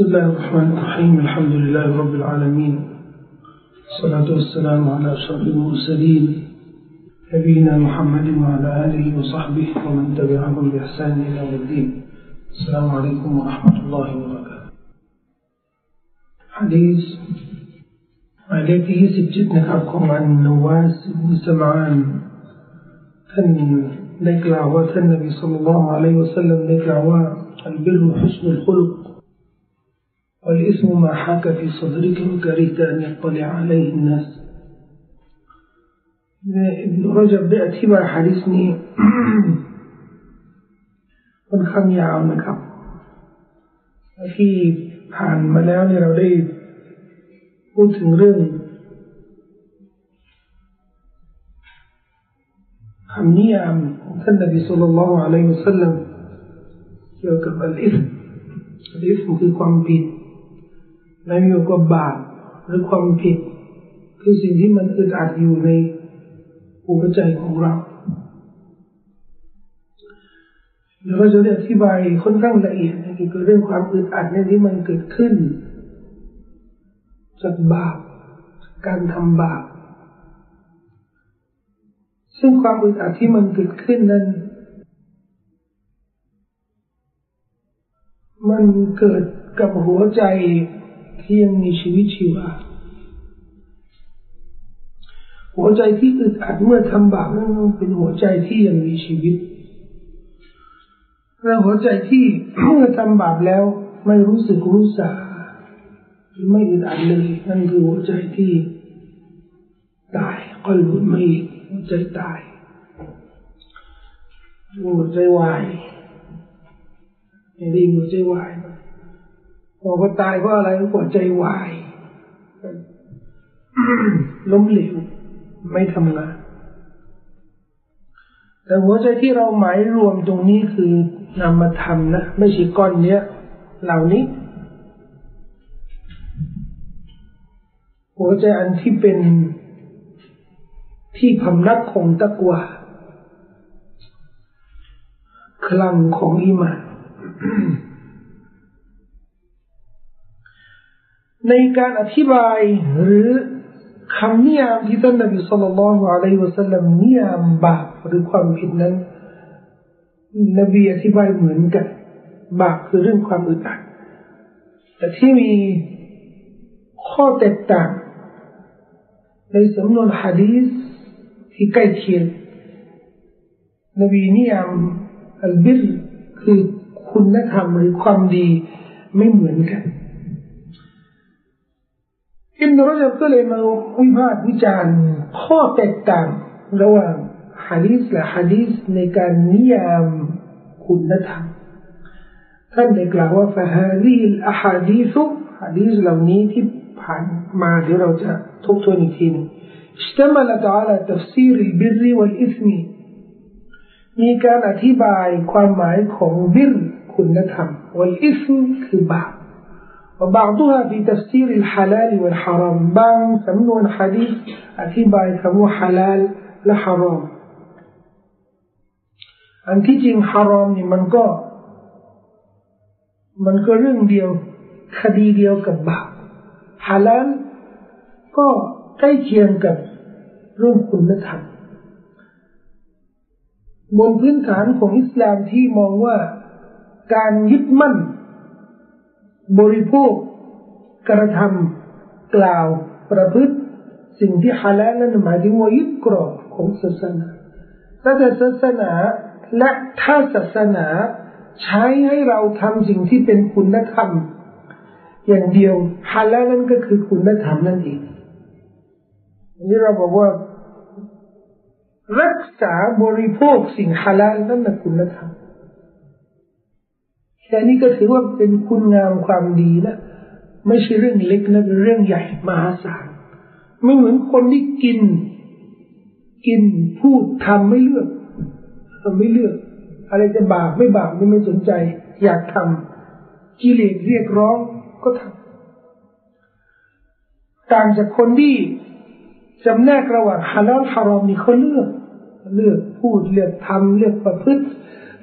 بسم الله الرحمن الرحيم الحمد لله رب العالمين الصلاة والسلام على أشرف المرسلين نبينا محمد وعلى آله وصحبه ومن تبعهم بإحسان إلى يوم الدين. السلام عليكم ورحمة الله وبركاته. حديث عليه سجدنا كعبكم عن النواس بن سمعان أن نقلع النبي صلى الله عليه وسلم نقلع البر حسن الخلق. والإثم ما حاك في صدرك وكرهت أن يطلع عليه الناس ابن رجب ได้อธิบายฮะดิษนี้ ค่อนข้างยาวนะครับที่ผ่านมาแล้วเนี่ยเราได้พูดถึงเรื่องคำนิยามของท่านนบีสุลต่านละอะลัยฮิวสัลลัมเกี่ยวกับอัลอิสอัลอิสคือความผิด และมีกับบาปหรือความผิด คือสิ่งที่มันอึดอัดอยู่ในหัวใจของเราแล้วเราจะได้อธิบายค่อนข้างละเอียดเกี่ยวกับเรื่องความอึดอัดในที่มันเกิดขึ้น จากบาปการทำบาปซึ่งความอึดอัดที่มันเกิดขึ้นนั้น มันเกิดกับหัวใจ ที่ยังมีชีวิตชีวา หัวใจที่อึดอัดเมื่อทำบาปนั้นเป็นหัวใจที่ยังมีชีวิตและหัวใจที่เมื่อทำบาปแล้วไม่รู้สึกรู้สาไม่อึดอัดเลยนั่นคือหัวใจที่ตายก็หลุดไม่หัวใจตายหัวใจวายไม่ได้หัวใจวาย พอกว่าตายเพราะอะไรหัวใจวายล้มเหลวไม่ทำงานแต่หัวใจที่เราหมายรวมตรงนี้คือนำมาทำนะไม่ใช่ก้อนเนี้ย เหล่านี้ หัวใจอันที่เป็นที่พำนักของตะกวาคลังของอิมาน ในการอธิบายหรือคำนิยามที่ท่านนบีสุลต่านละอะลัยวะสัลลัมนิยามบาปหรือความผิดนั้น นบีอธิบายเหมือนกัน บาปคือเรื่องความอึดอัดแต่ที่มีข้อแตกต่าง ในสำนวนฮะดีษที่ใกล้เคียงนบีนิยามอัลบิรคือคุณธรรมหรือความดีไม่เหมือนกัน อิบนุรจับก็เลยมาวิพากษ์วิจารณ์ข้อแตกต่างระหว่างฮะดีษและฮะดีษในการนิยามคุณธรรมท่านได้กล่าวว่า فهذه الأحاديث ฮะดีษเหล่านี้ที่ผ่านมาเดี๋ยวเราจะทบทวนอีกทีนึง اشتملت على تفسير البر والإثم มีการอธิบายความหมายของบิรคุณธรรม والإثم คือบาป وبعضها في تفسير الحلال والحرام บางสำนวนฮะดีษอธิบายคำว่า حلال และ حرام อันที่จริงฮารอมนี่มันก็ มันก็เรื่องเดียว คดีเดียวกับบาปฮาลาลก็ใกล้เคียงกับเรื่องคุณธรรมบนพื้นฐานของอิสลามที่มองว่าการยึดมั่น บริโภค กระทำกล่าวประพฤติ สิ่งที่ฮาลาลนั้นหมายถึงว่ายึดกรอบของศาสนาแต่ศาสนาและถ้าศาสนาใช้ให้เราทำสิ่งที่เป็นคุณธรรม อย่างเดียวฮาลาลนั่นก็คือคุณธรรมนั่นเองนี่เราบอกว่ารักษาบริโภคสิ่งฮาลาลนั่นเป็นคุณธรรม แค่นี้ก็ถือว่าเป็นคุณงามความดีนะไม่ใช่เรื่องเล็กนะเป็นเรื่องใหญ่มหาศาลไม่เหมือนคนที่กิน กินพูดทำไม่เลือกเราไม่เลือก อะไรจะบาปไม่บาปนี่ไม่สนใจ อยากทำกิเลสเรียกร้องก็ทำต่างจากคนที่จำแนกระหว่างฮาลาลฮารอมนี่เขาเลือก เลือกพูดเลือกทำเลือกประพฤติ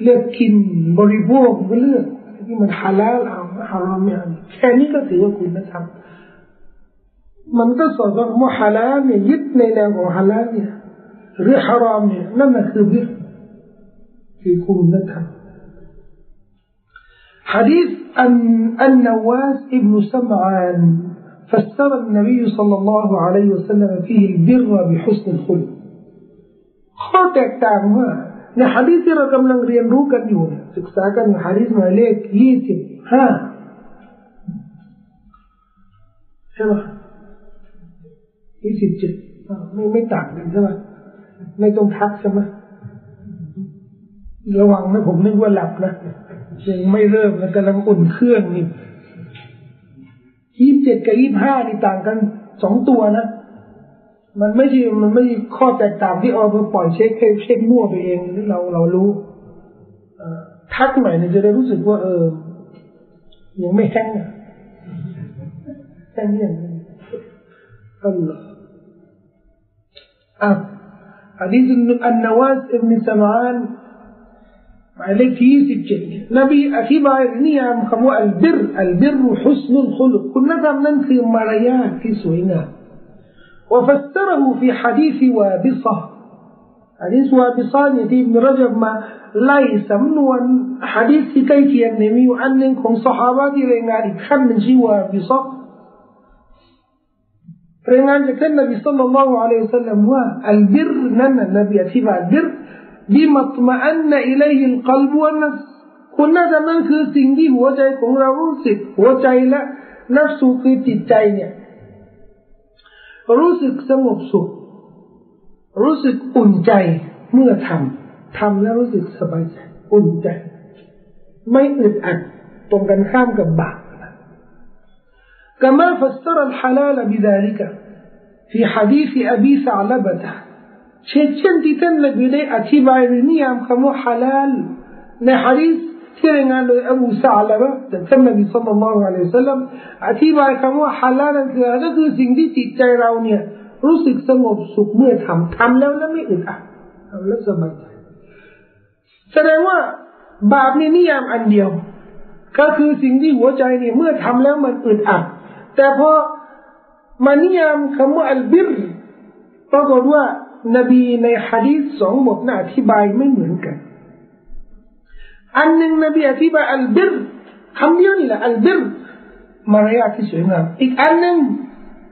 เลือกกินบริโภคเลือก ที่มันฮาลาลเอา ฮารอมเนี่ยแค่นี้ก็ถือว่าคุณธรรมมันก็สอนว่าฮาลาลเนี่ยยึดในแนวของฮาลาลเนี่ยหรือฮารอมเนี่ยนั่นแหละคือบิรคือคุณธรรม حديث أن النواس ابن سمعان فسر النبي صلى الله عليه وسلم فيه البر بحسن الخلق ข้อแตกต่างว่าในฮะดีษที่เรากำลังเรียนรู้กันอยู่ ศึกษากันฮะดีษหมายเลขยี่สิบห้าใช่ไหมยี่สิบเจ็ดไม่ไม่ต่างกันใช่ไหมไม่ต้องทักใช่ไหมระวังนะผมนึกว่าหลับนะยังไม่เริ่มแล้วกำลังอุ่นเครื่องนี่ยี่สิบเจ็ดกับยี่สิบห้านี่ต่างกันสองตัวนะมันไม่ใช่มันไม่ข้อแตกต่างที่เอาไปปล่อยเช็คเช็คมั่วไปเองเราเรารู้ ทักหน่อยเนี่ยจะได้รู้สึกว่า เออ ยังไม่แห้งอ่ะแห้งยังอัลลอฮ์อ่ะอันนี้อันนวาสอิบนสมานหมายเลขที่สิบเจ็ดนบีอธิบายนิยามคำว่าอัลบิรอัลบิรฮุสนุลคุลุคุณธรรมนั่นคือมารยาทที่สวยงาม وفسره في حديث อันนี้ส่วนบิซอนอย่างที่เราจะมาไล่สำนวนฮะดีษที่ใกล้เคียงเนี่ยมีอยู่อันหนึ่งของสหายที่รายงานอีกขั้นหนึ่งชื่อว่าบิซอนรายงานจากท่านนบีสัลลัลลอฮุอะลัยฮิสัลลัมว่าอัลบิรนั้นนบีอธิบายบิรบิมัตมะอันนอิเลห์ลกลบวันนัสคุณน่าจะนั่นคือสิ่งที่หัวใจของเรารู้สึกหัวใจและนัฟสูคือจิตใจเนี่ยรู้สึกสงบสุข รู้สึกอุ่นใจเมื่อทำทำแล้วรู้สึกสบายใจอุ่นใจ ไม่อึดอัดตรงกันข้ามกับบาป كما فسر الحلال بذلك في حديث أبي ثعلبة เช่นเช่นที่ท่านนบีได้อธิบายหรือนิยามคำว่าฮาลาลในฮะดีษที่รายงานโดยอบูซาลบะจากท่านนบีสุลต่านละอัลลอฮฺสัลลัมอธิบายคำว่าฮาลาลนั่นคือก็คือสิ่งที่จิตใจเราเนี่ย รู้สึกสงบสุขเมื่อทำทำแล้วแล้วไม่อึดอัดทำแล้วสบายใจแสดงว่าบาปนี่นิยามอันเดียว ก็คือสิ่งที่หัวใจเนี่ยเมื่อทำแล้วมันอึดอัด แต่พอมานิยามคำว่าอัลบิรปรากฏว่านบีในฮะดีษสองบทน่าอธิบายไม่เหมือนกัน อันหนึ่งนบีอธิบายอัลบิรคำเดียวนี่แหละอัลบิรมารยาทที่สวยงามอีกอันหนึ่ง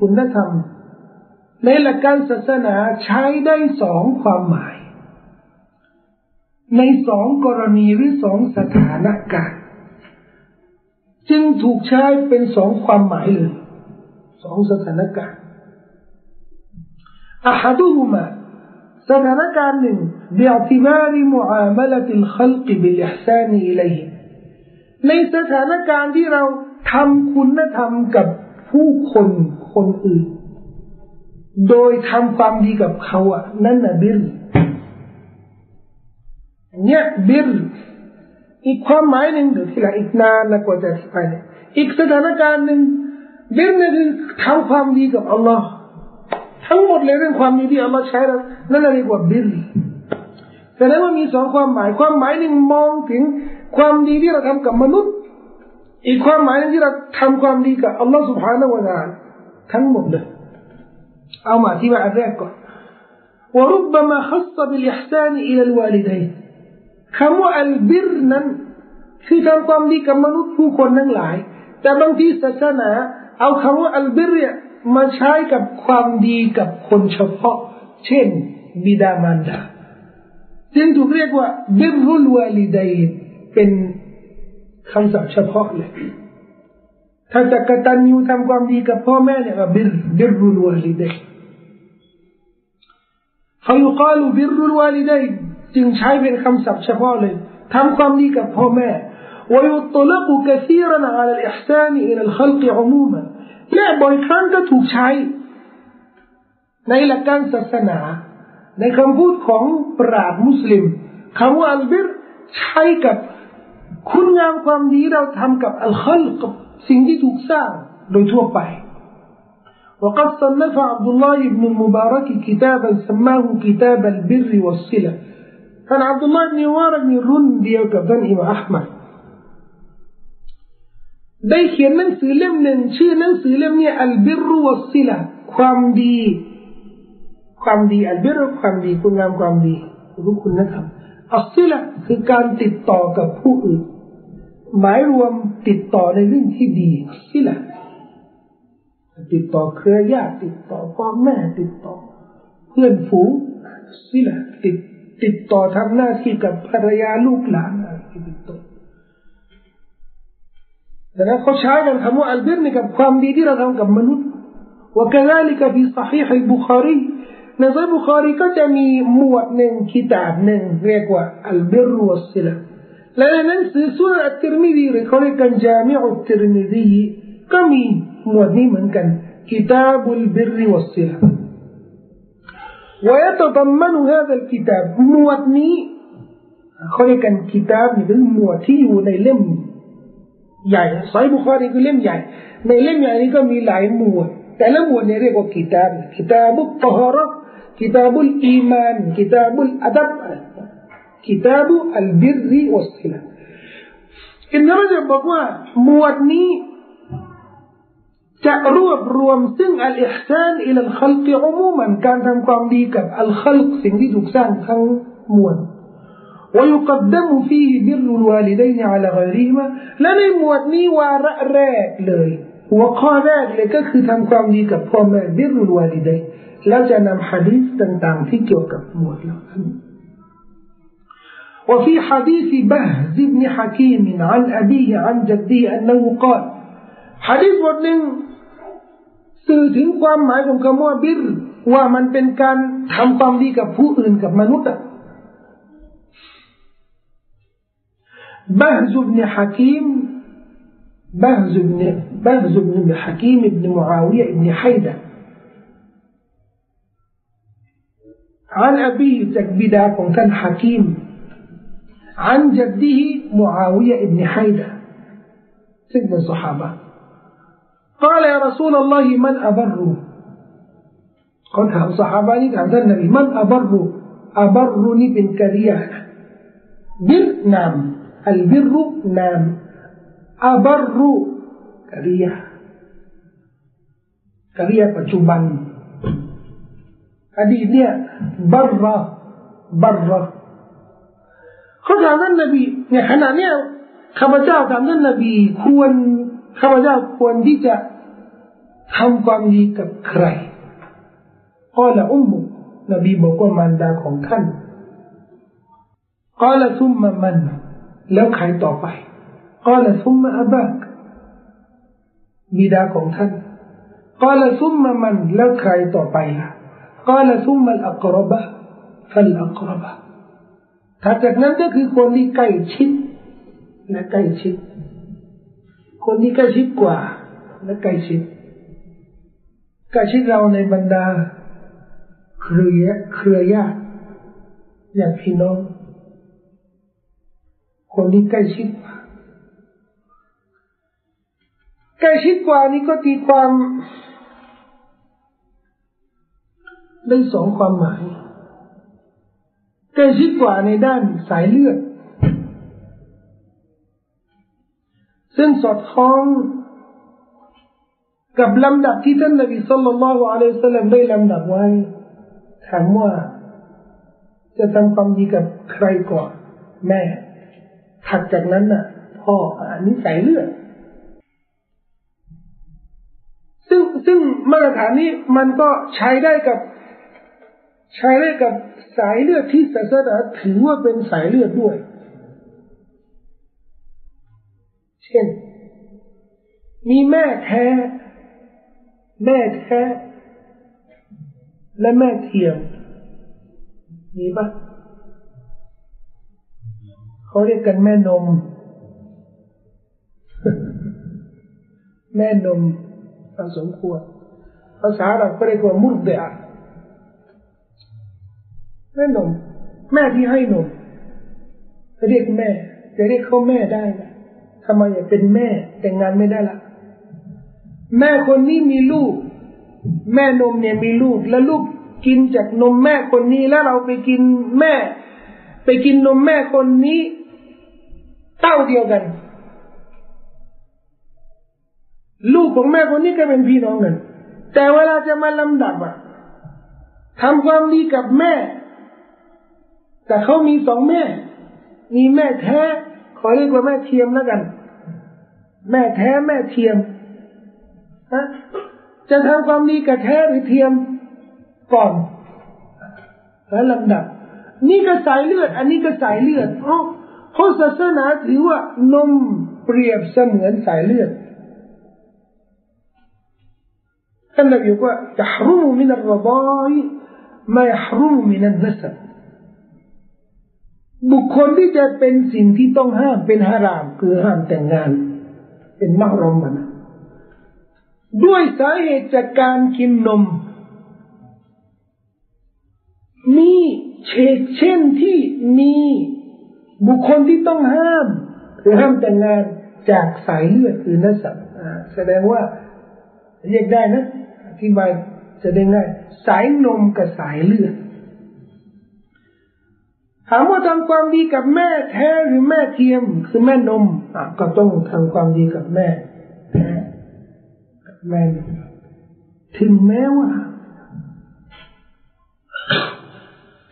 คุณธรรมในหลักการศาสนาใช้ได้สองความหมาย ในสองกรณีหรือสองสถานการณ์จึงถูกใช้เป็นสองความหมายเลยสองสถานการณ์ أحدهما สถานการณ์หนึ่ง باعتبار معاملة الخلق بالإحسان إليهم ในสถานการณ์ที่เราทำคุณธรรมกับผู้คน คนอื่น โดยทำความดีกับเขาอะนั่นน่ะบิรเนี่ยบิรอีกความหมายหนึ่งเดี๋ยวทีหลังอีกนานนะกว่าจะอธิบายเนี่ยอีกสถานการณ์หนึ่งบิรเนี่ยคือทำความดีกับอัลลอฮ์ทั้งหมดเลยเรื่องความดีที่อัลลอฮ์ใช้แล้นั่นเรียกว่าบิรแสดงว่ามีสองความหมาย ความหมายหนึ่งมองถึงความดีที่เราทำกับมนุษย์ อีกความหมายนึงที่เราทำความดีกับอัลลอฮ์สุบฮานาอัลลอฮ์ ทั้งหมดเลยเอามาที่ว่าอันแรกก่อน وربما خص بالإحسان إلى الوالدين คำว่าอัลบิรนั้นคือทำความดีกับมนุษย์ผู้คนทั้งหลาย แต่บางทีศาสนาเอาคำว่าอัลบิรเนี่ยมาใช้กับความดีกับคนเฉพาะ เช่น บิดามารดาจึงถูกเรียกว่าบิรุลวาลิดัยเป็นคำศัพท์เฉพาะเลย ถ้าจะกตัญญูทำความดีกับพ่อแม่เนี่ยก็บิรบิรุลวาลิดัย فيقال بر الوالدين จึงใช้เป็นคำศัพท์เฉพาะเลยทำความดีกับพ่อแม่ ويطلق كثيرا على الإحسان إلى الخلق عموما และบ่อยครั้งก็ถูกใช้ ในหลักการศาสนา ในคำพูดของปราชญ์มุสลิมคำว่าอัลบิรใช้กับคุณงามความดีเราทำกับอัลคัลกับ สิ่งที่ถูกสร้างโดยทั่วไป وقد صنف عبد الله بن المبارك كتابا سماه كتاب البر والصلة كان عبد الله بن مبارك من رن ديو كابتن إمام أحمد ได้เขียนหนังสือเล่มหนึ่งชื่อหนังสือเล่มนี้อัลบิรุวัสซิละความดี ความดีอัลบิรุความดีคุณงามความดีรู้คุณนะครับอัสซิละคือการติดต่อกับผู้อื่น หมายรวมติดต่อในเรื่องที่ดีอัสซิละติดต่อเครือญาติติดต่อพ่อแม่ติดต่อ เพื่อนฝูงสิละติดติดต่อทำหน้าที่กับภรรยาลูกหลานอะไรติดต่อดังนั้นเขาใช้กันคำว่าอัลบิรนี่กับความดีที่เราทำกับมนุษย์ وكذلك في صحيح البخاري ในซอยบุคารีก็จะมีหมวดหนึ่งคิตาบหนึ่งเรียกว่าอัลบิรวัสซิละและในหนังสือสุนอัตติรมิดีหรือเขา เรียกกันจามิอุตติรมิดีก็มีหมวดนี้เหมือนกันคิตาบุลบิรวัสซิละ ويتضمن هذا الكتاب หมวดนี้เขาเรียกกันคิตาบนี่เป็นหมวดที่อยู่ในเล่มใหญ่ไซบุคารีคือเล่มใหญ่ ในเล่มใหญ่นี้ก็มีหลายหมวด แต่ละหมวดเนี่ยเรียกว่ากิตาบกิตาบุตฮาระกิตาบุลอีมานกิตาบุลอัดับ กิตาบุอัลบิริวัสซิลอินเราจะบอกว่าหมวดนี้จะรวบรวมซึ่งอัลอิฮซานอิลลคัลกิอุมูมันการทำความดีกับอัลคัลกสิ่งที่ถูกสร้างทั้งมวล ويقدم فيه بر الوالدين على غيرهما และในหมวดนี้วาระแรกเลยหัวข้อแรกเลยก็คือทำความดีกับพ่อแม่บิรุลวาลิดัยแล้วจะนำฮะดีษต่างๆที่เกี่ยวกับหมวดเหล่านั้น وفي حديث بهز بن حكيم عن أبيه عن جده أنه قال حديث บทหนึ่งสื่อถึงความหมายของคำว่าบิรว่ามันเป็นการทำความดีกับผู้อื่นกับมนุษย์ بهز بن حكيم بهز بن بهز بن حكيم بن معاوية بن حيدة عن أبيه تكبدا كان حكيم عن جده معاوية بن حيدة سيدنا الصحابة قال يا رسول الله من أبر قلت الصحابة عند النبي من أبر أبرني بن كريانة بر نعم البر نام أبر กริยากริยาปัจจุบันอดีตเนี่ยบรรบรร เขาถามท่านนบีเนี่ยขณะเนี้ยข้าพเจ้าถามท่านนบี ควรข้าพเจ้าควรที่จะทำความดีกับใครก็ละอุมมุนบีบอกว่ามารดาของท่านก็ละซุมมามัน แล้วใครต่อไปก็ละซุมมาอับักบิดาของท่านก็ละซุมมามันแล้วใครต่อไปล่ะก็ละซุมมาอักรบะฟัลอักรบะ ถ้าจากนั้นก็คือคนที่ใกล้ชิดและใกล้ชิด คนที่ใกล้ชิดกว่า และใกล้ชิดใกล้ชิดเราในบรรดา เครือเครือญาติญาติพี่น้อง คนที่ใกล้ชิดกว่าใกล้ชิดกว่านี้ก็ตีความได้สองความหมาย ใกล้ชิดกว่าในด้านสายเลือด ซึ่งสอดคล้องกับลำดับที่ท่านนบีสุลต่านละฮ์อะลัยฮิสลามได้ลำดับไว้ ถามว่า จะทำความดีกับใครก่อน แม่ ถัดจากนั้นน่ะ พ่ออันนี้สายเลือดซึ่งซึ่งมาตรฐานนี้มันก็ใช้ได้กับ ใช้ได้กับสายเลือดที่ศาสนาถือว่าเป็นสายเลือดด้วย เช่น มีแม่แท้ แม่แท้ และแม่เทียม มีปะเขาเรียกกันแม่นม แม่นมพอสมควรภาษาเราก็เรียกว่ามุดเดีย แม่นม แม่ที่ให้นมจะเรียกแม่ จะเรียกเขาแม่ได้ไหมทำไมอย่าเป็นแม่แต่งงานไม่ได้ละแม่คนนี้มีลูก แม่นมเนี่ยมีลูก แล้วลูกกินจากนมแม่คนนี้แล้วเราไปกินแม่ ไปกินนมแม่คนนี้ เต้าเดียวกัน ลูกของแม่คนนี้ก็เป็นพี่น้องกันแต่เวลาจะมาลำดับอะทำความดีกับแม่ แต่เขามีสองแม่ มีแม่แท้ ขอเรียกว่าแม่เทียมแล้วกัน แม่แท้แม่เทียมะจะทำความดีกับแท้หรือเทียมก่อนและลำดับ นี่ก็สายเลือด อันนี้ก็สายเลือดเพราะศาสนาถือว่านมเปรียบเสมือนสายเลือดท่านนบีบอกว่าจะรุมมินัลรบายไม่รุมมินัลนัสบ บุคคลที่จะเป็นสิ่งที่ต้องห้ามเป็นฮาราม คือห้ามแต่งงาน เป็นมารอมมันด้วยสาเหตุจากการกินนม มีเชกเช่นที่มีบุคคลที่ต้องห้ามหรือห้ามแต่งงานจากสายเลือดคือนัสับแสดงว่าเรียกได้นะอธิบายจะได้ง่ายสายนมกับสายเลือด ถามว่าทำความดีกับแม่แท้หรือแม่เทียมคือแม่นมอะก็ต้องทำความดีกับแม่แท้แม่นมถึงแม้ว่า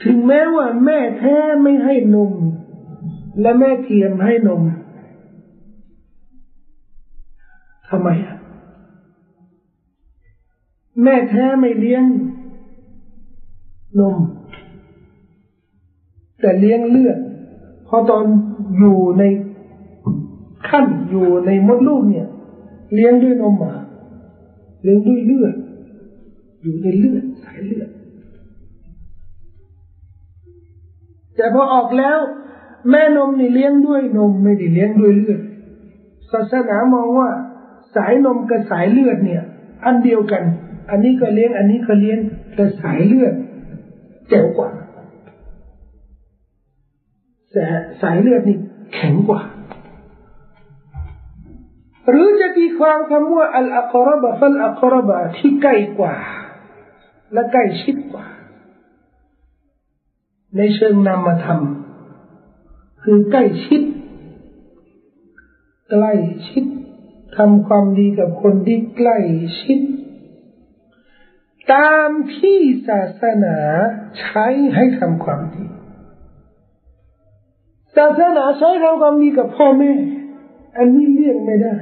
ถึงแม้ว่าแม่แท้ไม่ให้นม และแม่เทียมให้นมทำไมอะแม่แท้ไม่เลี้ยงนม แต่เลี้ยงเลือดพอตอนอยู่ในขั้นอยู่ในมดลูกเนี่ย เลี้ยงด้วยนมหมา เลี้ยงด้วยเลือด อยู่ในเลือดสายเลือด แต่พอออกแล้ว แม่นมนี่เลี้ยงด้วยนมไม่ได้เลี้ยงด้วยเลือด ศาสนามองว่า สายนมกับสายเลือดเนี่ย อันเดียวกัน อันนี้ก็เลี้ยง อันนี้ก็เลี้ยงแต่สายเลือดเจ๋วกว่า แต่สายเลือดนี่แข็งกว่า หรือจะตีความคำว่าอัลอัครบะฟัลอัครบะที่ใกล้กว่า และใกล้ชิดกว่า ในเชิงนามธรรมคือใกล้ชิด ใกล้ชิดทำความดีกับคนที่ใกล้ชิด ตามที่ศาสนาใช้ให้ทำความดี ศาสนาใช้ทำความดีกับพ่อแม่ อันนี้เลี่ยงไม่ได้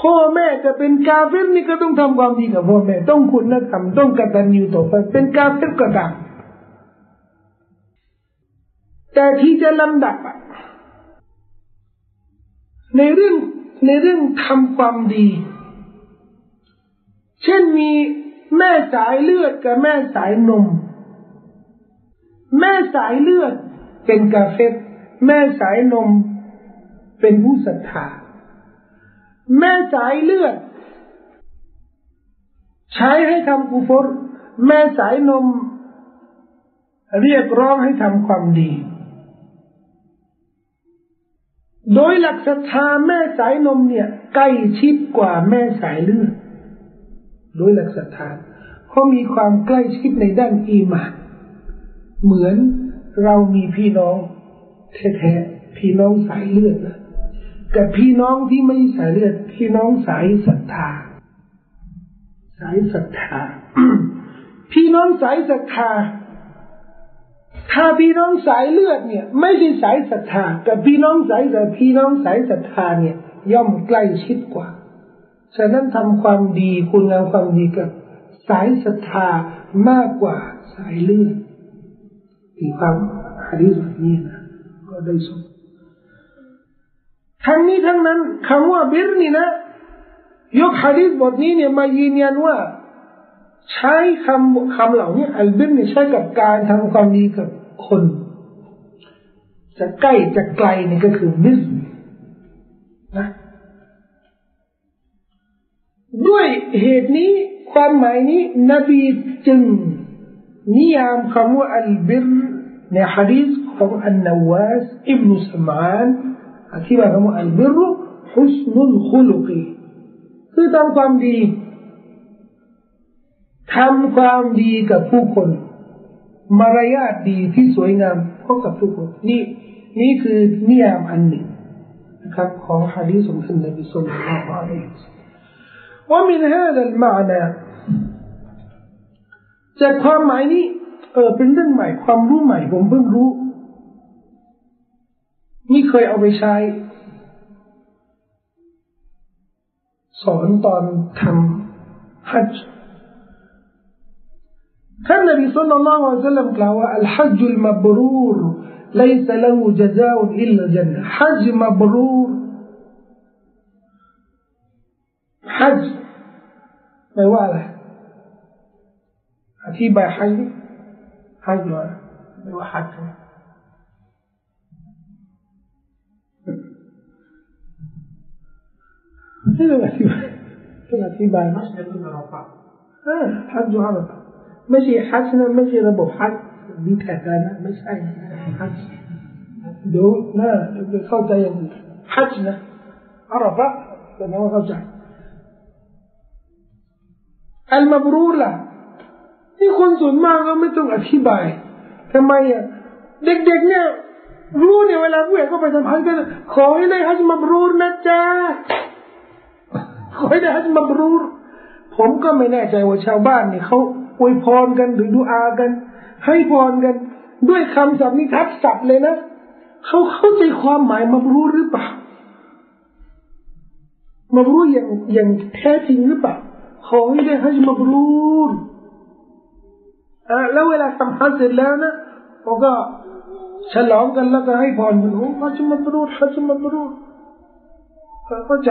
พ่อแม่จะเป็นกาเฟรนี่ก็ต้องทำความดีกับพ่อแม่ ต้องคุณธรรมต้องกตัญญูต่อไปเป็นกาเฟรก็ตามแต่ที่จะลำดับในเรื่องในเรื่องทำความดี เช่นมีแม่สายเลือดกับแม่สายนม แม่สายเลือดเป็นกาเฟต แม่สายนมเป็นผู้ศรัทธา แม่สายเลือด ใช้ให้ทำกุฟร แม่สายนม เรียกร้องให้ทำความดี โดยหลักศรัทธาแม่สายนมเนี่ยใกล้ชิดกว่าแม่สายเลือด โดยหลักศรัทธาเขามีความใกล้ชิดในด้านอีมานเหมือนเรามีพี่น้อง แท้ๆพี่น้องสายเลือดนะกับพี่น้องที่ไม่สายเลือด พี่น้องสายศรัทธา สายศรัทธา พี่น้องสายศรัทธา ถ้าพี่น้องสายเลือดเนี่ย ไม่ใช่สายศรัทธา กับพี่น้องสายแต่พี่น้องสายศรัทธาเนี่ย ย่อมใกล้ชิดกว่า ฉะนั้นทำความดีคุณงามความดีกับ สายศรัทธามากกว่าสายเลือดอีกความฮะดีษแบบนี้นะ ได้สมทั้งนี้ทั้งนั้นคำว่าบิรนี่นะยกฮะดีษบทนี้เนี่ยมายืนยันว่า ใช้คำคำเหล่านี้อัลบิรนี่ใช้กับการทำความดีกับคน จะใกล้จะไกลนี่ก็คือบิรนะด้วยเหตุนี้ความหมายนี้ นบีจึงนิยามคำว่าอัลบิรในฮะดีษ ของอันนาวาสอิบนุสมานอธิบายคำว่าอัลบิรฮุสนุลคุลุกีคือทำความดีทำความดีกับผู้คนมารยาทดีที่สวยงามพบกับทุกคนนี่นี่คือนิยามอันหนึ่งนะครับของฮะดีษของท่านนบีสุลต่านละอัลลอฮฺ ومن هذا المعنى จากความหมายนี้เออเป็นเรื่องใหม่ความรู้ใหม่ผมเพิ่งรู้ นี่เคยเอาไปใช้ สอนตอนทำฮัจจ์ท่านนบีสุลต่านละอัลลอฮฺกล่าวว่า الحج المبرور ليس له جزاء إلا الجنة حج مبرور حج แปลว่าอะไรอธิบายฮัจฮัจว่าไม่ว่าฮัจไม่ต้องอธิบายต้องอธิบายไม่ใช่เรื่องเราฟังฮัจอาระไม่ใช่ฮัจนะไม่ใช่ระบบฮัจดีแท้กันนะไม่ใช่ฮัจดูนะเข้าใจอย่างฮัจ นะอาระฟะแต่ไม่ว่าเข้าใจอัลมาบรูล่ะนี่คนส่วนมากก็ไม่ต้องอธิบายทำไมอะเด็กๆเนี่ยรู้เนี่ยเวลาผู้ใหญ่ก็ไปทำฮัจกันขอให้ได้ฮัจมาบรูนะจ๊ะ ขอให้ได้ฮัจมาบรูผมก็ไม่แน่ใจว่าชาวบ้านเนี่ยเขาอวยพรกันหรือดูอากัน ให้พรกัน ด้วยคำศัพท์นี้ทับศัพท์เลยนะเขาเข้าใจความหมายมาบรูหรือเปล่ามาบรูอย่างอย่างแท้จริงหรือเปล่าขอให้ได้ฮัจมับรูรอ่าแล้วเวลาทำฮัจเสร็จแล้วนะเขาก็ฉลองกันแล้วก็ให้พรกันโอ้ฮัจมับรูรฮัจมับรูรเข้าใจ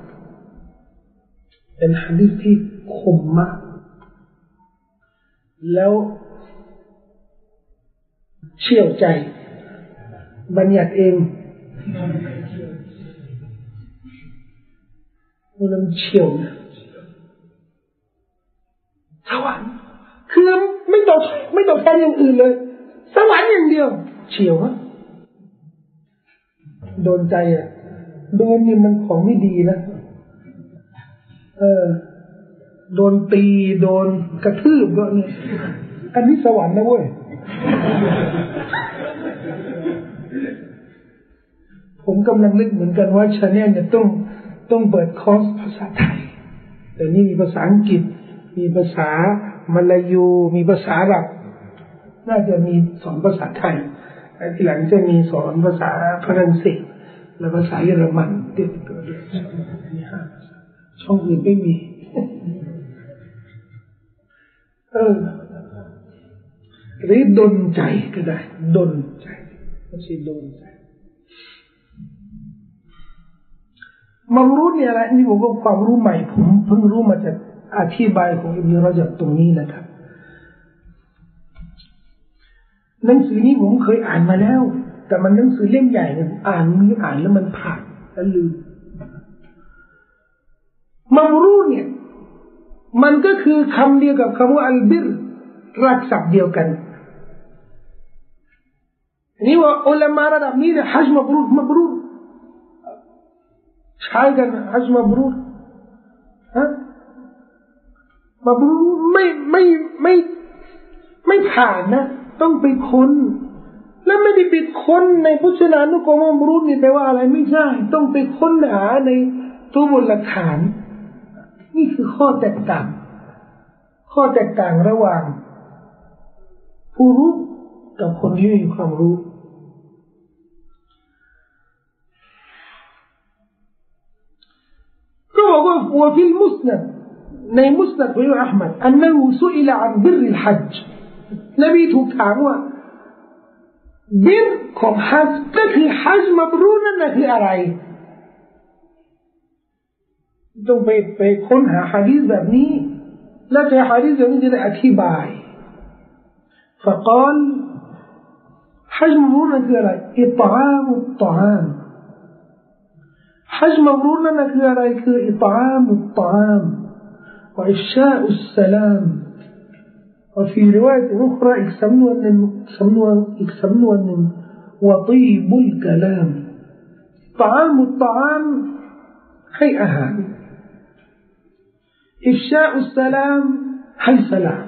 เป็นฮะดีษที่คมมาก แล้วเชี่ยวใจ บัญญัติเองมันเชี่ยวนะสวรรค์คือไม่ตอบไม่ตอบแทนอย่างอื่นเลย สวรรค์อย่างเดียว เฉียวอะโดนใจอะ โดนนี่มันของไม่ดีนะ เออ โดนตีโดนกระทืบก็นี่อันนี้สวรรค์นะเว้ย ผมกำลังนึกเหมือนกันว่าชาแนลเนี่ยต้องต้องเปิดคอร์สภาษาไทย แต่นี่มีภาษาอังกฤษ มีภาษามาลายู มีภาษาอับ น่าจะมีสอนภาษาไทยทีหลังจะมีสอนภาษาฝรั่งเศสและภาษาเยอรมันติดตัวด้วย ช่องอื่นไม่มี เออหรือดนใจก็ได้ ดนใจไม่ใช่ดนใจมังรู้เนี่ยอะไรนี่ผมก็ความรู้ใหม่ ผมเพิ่งรู้มาจากอธิบายของอิบนุรจับตรงนี้นะครับ หนังสือนี้ผมเคยอ่านมาแล้ว แต่มันหนังสือเล่มใหญ่เนี่ยอ่านมืออ่านแล้วมันผ่านแล้วลืม มัมรูเนี่ย มันก็คือคำเดียวกับคำว่าอัลบิรรักศัพท์เดียวกันนี่ว่าอุลามาระดับนี้เนี่ยฮัจมับรูมับรูใช้กันฮัจมับรูฮะมาไม่ไม่ไม่ไม่ผ่านนะ ต้องไปค้น แล้วไม่ได้ไปค้นในพุทธนานุกรมมบรุษนี่แปลว่าอะไรไม่ใช่ ต้องไปค้นหาในตัวบทหลักฐาน นี่คือข้อแตกต่าง ข้อแตกต่างระหว่าง ผู้รู้กับคนที่มีความรู้ ก็บอกว่าหัวฟิลมุสนะในมุสนัดของอิอัลมัดอันนั้นสุอิลอันบิริลฮัจนบีถูกถามว่าบิรของฮัจก็คือฮัจมับรูนั่นคืออะไร ต้องไปไปค้นหาฮะดีษแบบนี้แล้วจะฮะดีษแบบนี้จะได้อธิบาย فقال حجم مرور คืออะไร إطعام الطعام حجم مرور นั่นคืออะไรคือ إطعام الطعام وإفشاء السلام وفي رواية أخرى يسمون يسمون يسمون وطيب الكلام طعام الطعام هي أهان إفشاء السلام هي سلام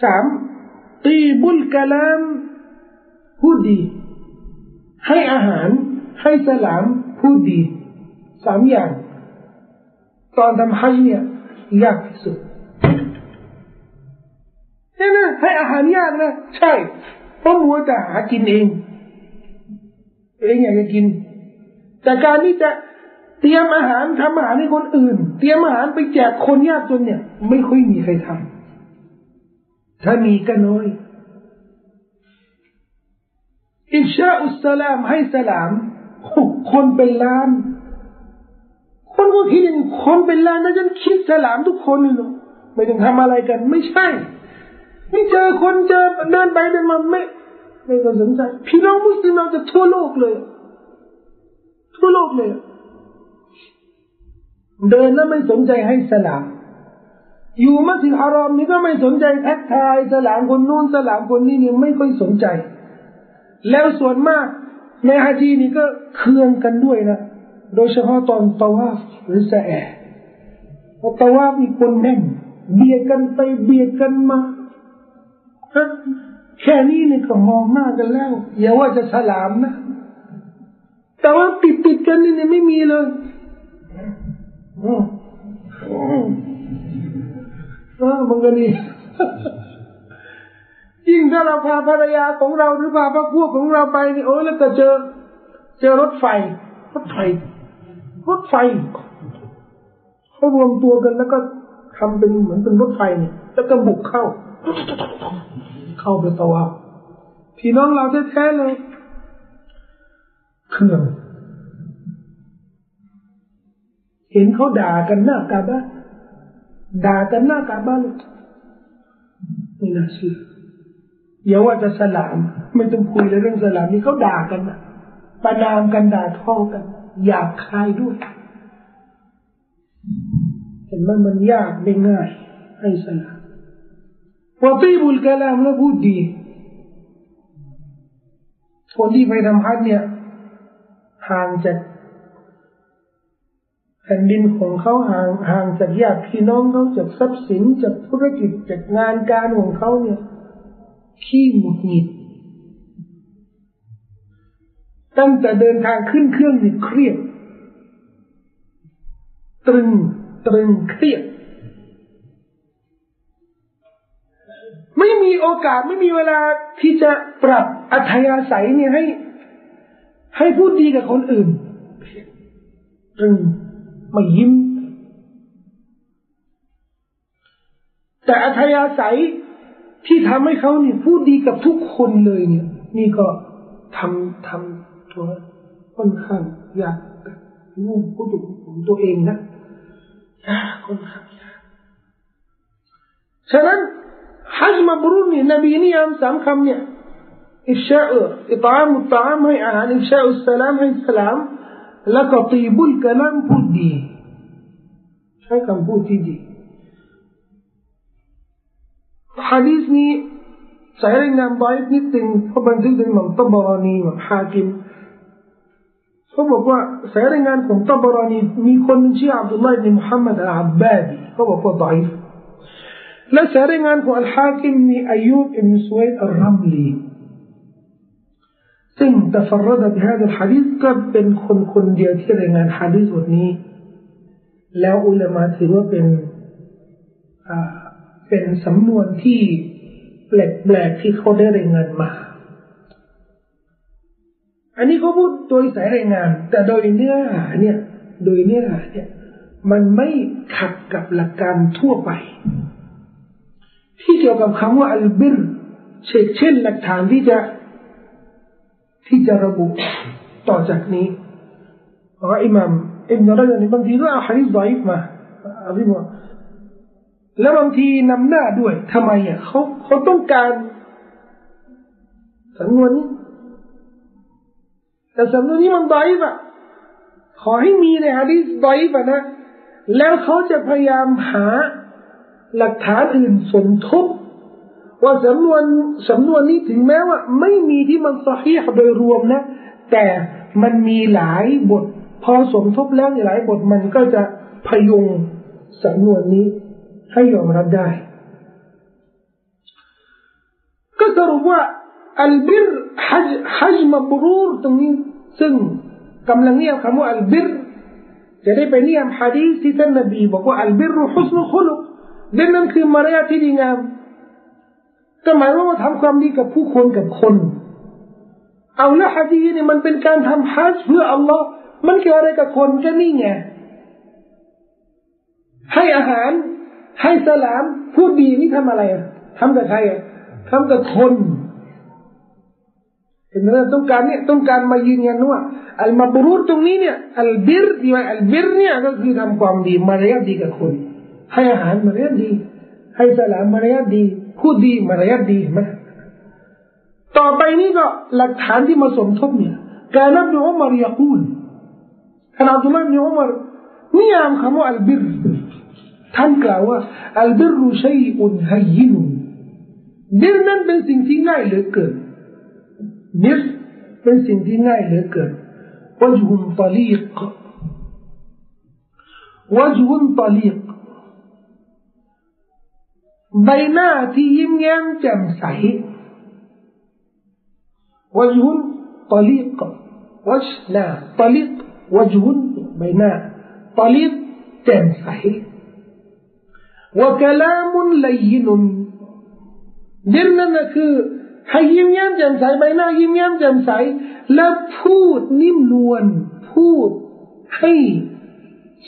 سام طيب الكلام هدي هي أهان هي سلام هدي สามอย่างตอนทำให้เนี่ยยากที่สุดเนี่ยนะให้อาหารยากนะใช่เพราะมัวแต่หากินเองเองอยากจะกิน แต่การที่จะ เตรียมอาหารทำอาหารให้คนอื่น เตรียมอาหารไปแจกคนยากจนเนี่ย ไม่ค่อยมีใครทำถ้ามีก็น้อยอิชาอุสลามให้สลามคนเป็นล้าน คนก็คิดคนเป็นล้านนะฉันคิดสลามทุกคนเลยเนาะไม่ต้องทำอะไรกัน ไม่ใช่ ไม่เจอคนเจอเดินไปเดินมาไม่ไม่ต้องสนใจพี่น้องมุสลิมเราจะทั่วโลกเลย ทั่วโลกเลย เดินแล้วไม่สนใจให้สลามอยู่มัสยิดฮารอมนี่ก็ไม่สนใจทักทายสลามคนนู้นสลามคนนี้นี่ไม่ค่อยสนใจ แล้วส่วนมากในฮะจีนี่ก็เคืองกันด้วยนะ โดยเฉพาะตอนตาวาฟหรือแสแอพอตาวาฟมีคนแน่นเบียดกันไปเบียดกันมาแค่นี้นี่ก็มองหน้ากันแล้ว อย่าว่าจะสลามนะ แต่ว่าติดติดกันนี่ไม่มีเลย เออมันก็นี่ยิ่งถ้าเราพาภรรยาของเราหรือพาพระพวกของเราไปนี่โอ้แล้วก็เจอ เจอรถไฟ รถไฟ รถไฟเขารวมตัวกันแล้วก็ทำเป็นเหมือนเป็นรถไฟเนี่ยแล้วก็บุกเข้า เข้าไปตัวพี่น้องเราแท้ๆเลยเครื่อง เห็นเขาด่ากันหน้ากาบ้าด่ากันหน้ากาบ้าเลยไม่น่าเชื่ออย่าว่าจะสลาม ไม่ต้องคุยเรื่องสลามนี่เขาด่ากันนะประนามกันด่าท้อกันอยากคายด้วย เห็นมันมันยากไม่ง่ายให้สลามวะตีบุลกะลามแล้วพูดดี คนที่ไปทำฮัจเนี่ยห่างจาก แผ่นดินของเขาห่างห่างจากญาติพี่น้องเขาจากทรัพย์สินจากธุรกิจจากงานการของเขาเนี่ยขี้หงุดหงิด ตั้งแต่เดินทางขึ้นเครื่องนี่เครียด ตรึงตรึงเครียด ไม่มีโอกาสไม่มีเวลาที่จะปรับอัธยาศัยเนี่ยให้ ให้พูดดีกับคนอื่นตรึง ไม่ยิ้ม แต่อัธยาศัยที่ทำให้เขาเนี่ยพูดดีกับทุกคนเลยเนี่ย นี่ก็ทำทำตัวค่อนข้างยากนู่พูดถึงผมตัวเองนะยากค่อนข้างยากฉะนั้นฮัจมาบรุนนี่นบีนิยามสามคำเนี่ยอิชาอุอิตามุตตามให้อาหารอิชาอุสลามให้สลาม แล้วก็ตีบุลกะลามพูดดีใช้คำพูดที่ดีฮะดีษนี้สายรายงานบอยนิดนึงเพราะบันทึกโดยมัมตบรานีมัมฮากิมเขาบอกว่าสายรายงานของตบรานีมีคนหนึ่งชื่ออับดุลลาห์อิบนมุฮัมมัดอัลอับบาดีเขาบอกว่าดอยและสายรายงานของอัลฮากิมมีอายุบอิบนสวีดอัลรัมลี ซึ่งตฟรดบิฮาดฮะดิษก็เป็นคนคนเดียวที่รายงานฮะดิษบทนี้ แล้วอุลามะถือว่าเป็นเป็นสำนวนที่แปลกๆที่เขาได้รายงานมา อันนี้เขาพูดโดยสายรายงาน แต่โดยเนื้อหาเนี่ย โดยเนื้อหาเนี่ย มันไม่ขัดกับหลักการทั่วไป ที่เกี่ยวกับคำว่าอัลบิรเช่นหลักฐานที่จะ ที่จะระบุต่อจากนี้เพราะอิหมัมอิบนารัจนี่บางทีก็เอาฮะดิษดอยฟมาอภิมาแล้วบางทีนำหน้าด้วยทำไมอะเขาเขาต้องการสำนวนนี้แต่สำนวนนี้มันดอยฟอะขอให้มีในฮะดิษดอยฟนะแล้วเขาจะพยายามหาหลักฐานอื่นสมทบ ว่าสำนวนสำนวนนี้ถึงแม้ว่า ไม่มีที่มันสฮีโดยรวมนะ แต่มันมีหลายบท พอสมทบแล้วหลายบทมันก็จะพยุงสำนวนนี้ให้ยอมรับได้ ก็สรุปว่าอัลบิรฮัจฮัจมบรูรตรงนี้ซึ่งกำลังเนียคำว่าอัลบิรจะได้ไปเนียมฮะดีษที่ท่านนบีบอกว่าอัลบิรฮุสนุคุลุกนั่นคือมารยาทที่ดีงาม ก็หมายว่าทำความดีกับผู้คนกับคน เอาละฮะดีเนี่ยมันเป็นการทำฮัจเพื่ออัลลอฮ์มันเกี่ยวอะไรกับคนก็นี่ไงให้อาหารให้สลามพูดดีนี่ทำอะไรอะทำกับใครอะทำกับคนเห็นไหมต้องการเนี่ยต้องการมายืนยันว่าอัลมาบรูรตรงนี้เนี่ยอัลบิรที่ว่าอัลบิรเนี่ยก็คือทำความดีมารยาทดีกับคน ให้อาหารมารยาทดี ให้สลามมารยาทดี พูดดีมารยาทดีไหมต่อไปนี้ก็หลักฐานที่มาสมทบเนี่ยการนับอุมารยากูลท่านอับดุลลาห์บิอุมารนิยามคำว่าอัลบิรท่านกล่าวว่าอัลบิรุชัยอุนฮัยินุบิรนั้นเป็นสิ่งที่ง่ายเหลือเกินบิรเป็นสิ่งที่ง่ายเหลือเกินวจหุนตลีกวจหุนตลีก ใบหน้าที่ยิ้มแย้มแจ่มใสวจุนตลิกวจหน้าตลิกวจุนใบหน้าตลิกแจ่มใสวกลามุนลัยนุนดินนั่นคือให้ยิ้มแย้มแจ่มใสใบหน้ายิ้มแย้มแจ่มใส และพูดนิ่มนวลพูดให้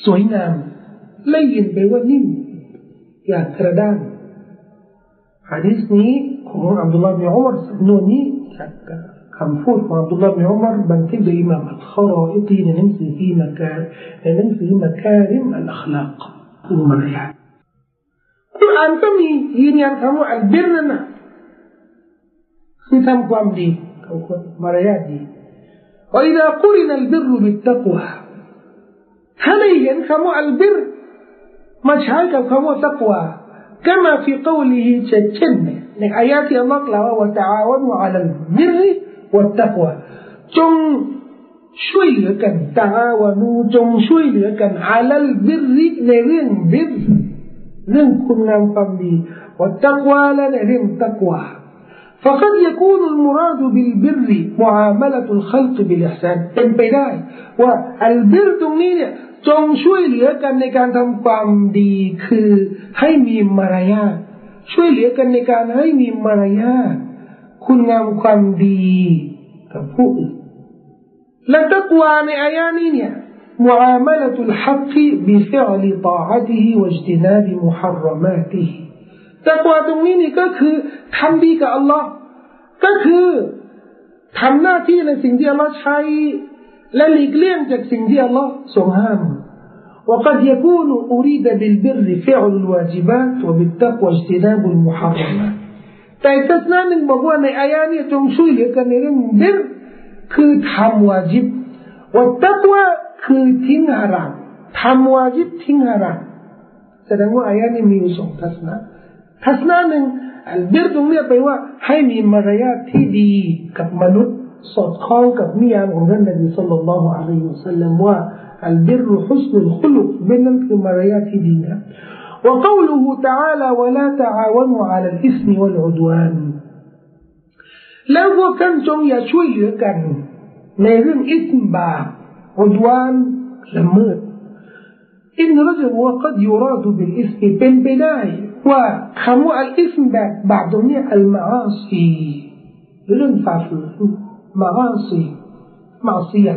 สวยงามและยินไปว่านิ่มอย่างกระด้าง حديث Hadis ni Abdullah bin Umar Nuni هنفوت مع عبد الله بن عمر بنتبه إمام الخرائط لنمسي في مكارم مكان في مكارم الأخلاق المريحة. الآن كم يني أركموا البرنا ختم قام دي مريات دي وإذا قرن البر بالتقوى. هل ينكموا البر. ما هاي كموا تقوى. كما في قوله เช่นในอายะที่อัลลอฮ์กล่าวว่า وتعاونوا على البر والتقوى จงช่วยเหลือกันตาวานูจงช่วยเหลือกันอาลัลบิริในเรื่องบิรเรื่องคุณงามความดีวัตตักวาและในเรื่องตักวา فقد يكون المراد بالبر معاملة الخلق بالإحسان เป็นไปได้ว่าอัลบิรตรงนี้เนี่ย จงช่วยเหลือกันในการทำความดีคือให้มีมารยาทช่วยเหลือกันในการให้มีมารยาทคุณงามความดีกับผู้อื่นและตักวาในอายานี้เนี่ย معاملة الحق بفعل طاعته واجتناب محرماته แต่กว่าตรงนี้นี่ก็คือทำดีกับอัลลอฮ์ก็คือทำหน้าที่ในสิ่งที่อัลลอฮ์ใช้ และหลีกเลี่ยงจากสิ่งที่อัลลอฮ์ทรงห้าม وقد يكون أريد بالبر فعل الواجبات وبالتقوى اجتناب المحرمات แต่ทัศนะหนึ่งบอกว่าในอายะนี้จงช่วยเหลือกันในเรื่องบิรคือทำวาจิบวัตตักวาคือทิ้งฮารามทำวาจิบทิ้งฮารามแสดงว่าอายะนี้มีอยู่สองทัศนะทัศนะหนึ่งอัลบิรตรงนี้ไปว่าให้มีมารยาทที่ดีกับมนุษย์ สอดคล้องกับนิยามของท่านนบีสุลต่านละฮ์อะลัยฮิวสัลลัมว่าอัลบิรฮุสนุลขุลุกเป็นนั่นคือมารยาทที่ดีนะ وقوله تعالى ولا تعاونوا على الإثم والعدوان แล้วพวกท่านจงอย่าช่วยเหลือกันในเรื่องอิสมบาปอุดวานละเมิดอินรจว่าก็ยูราดูบิลอิสมเป็นไปได้ว่าคำว่าอัลอิสมแบบบาปตรงนี้อัลมาอาซีเรื่องฝ่าฝืน มาอาซีมาซีย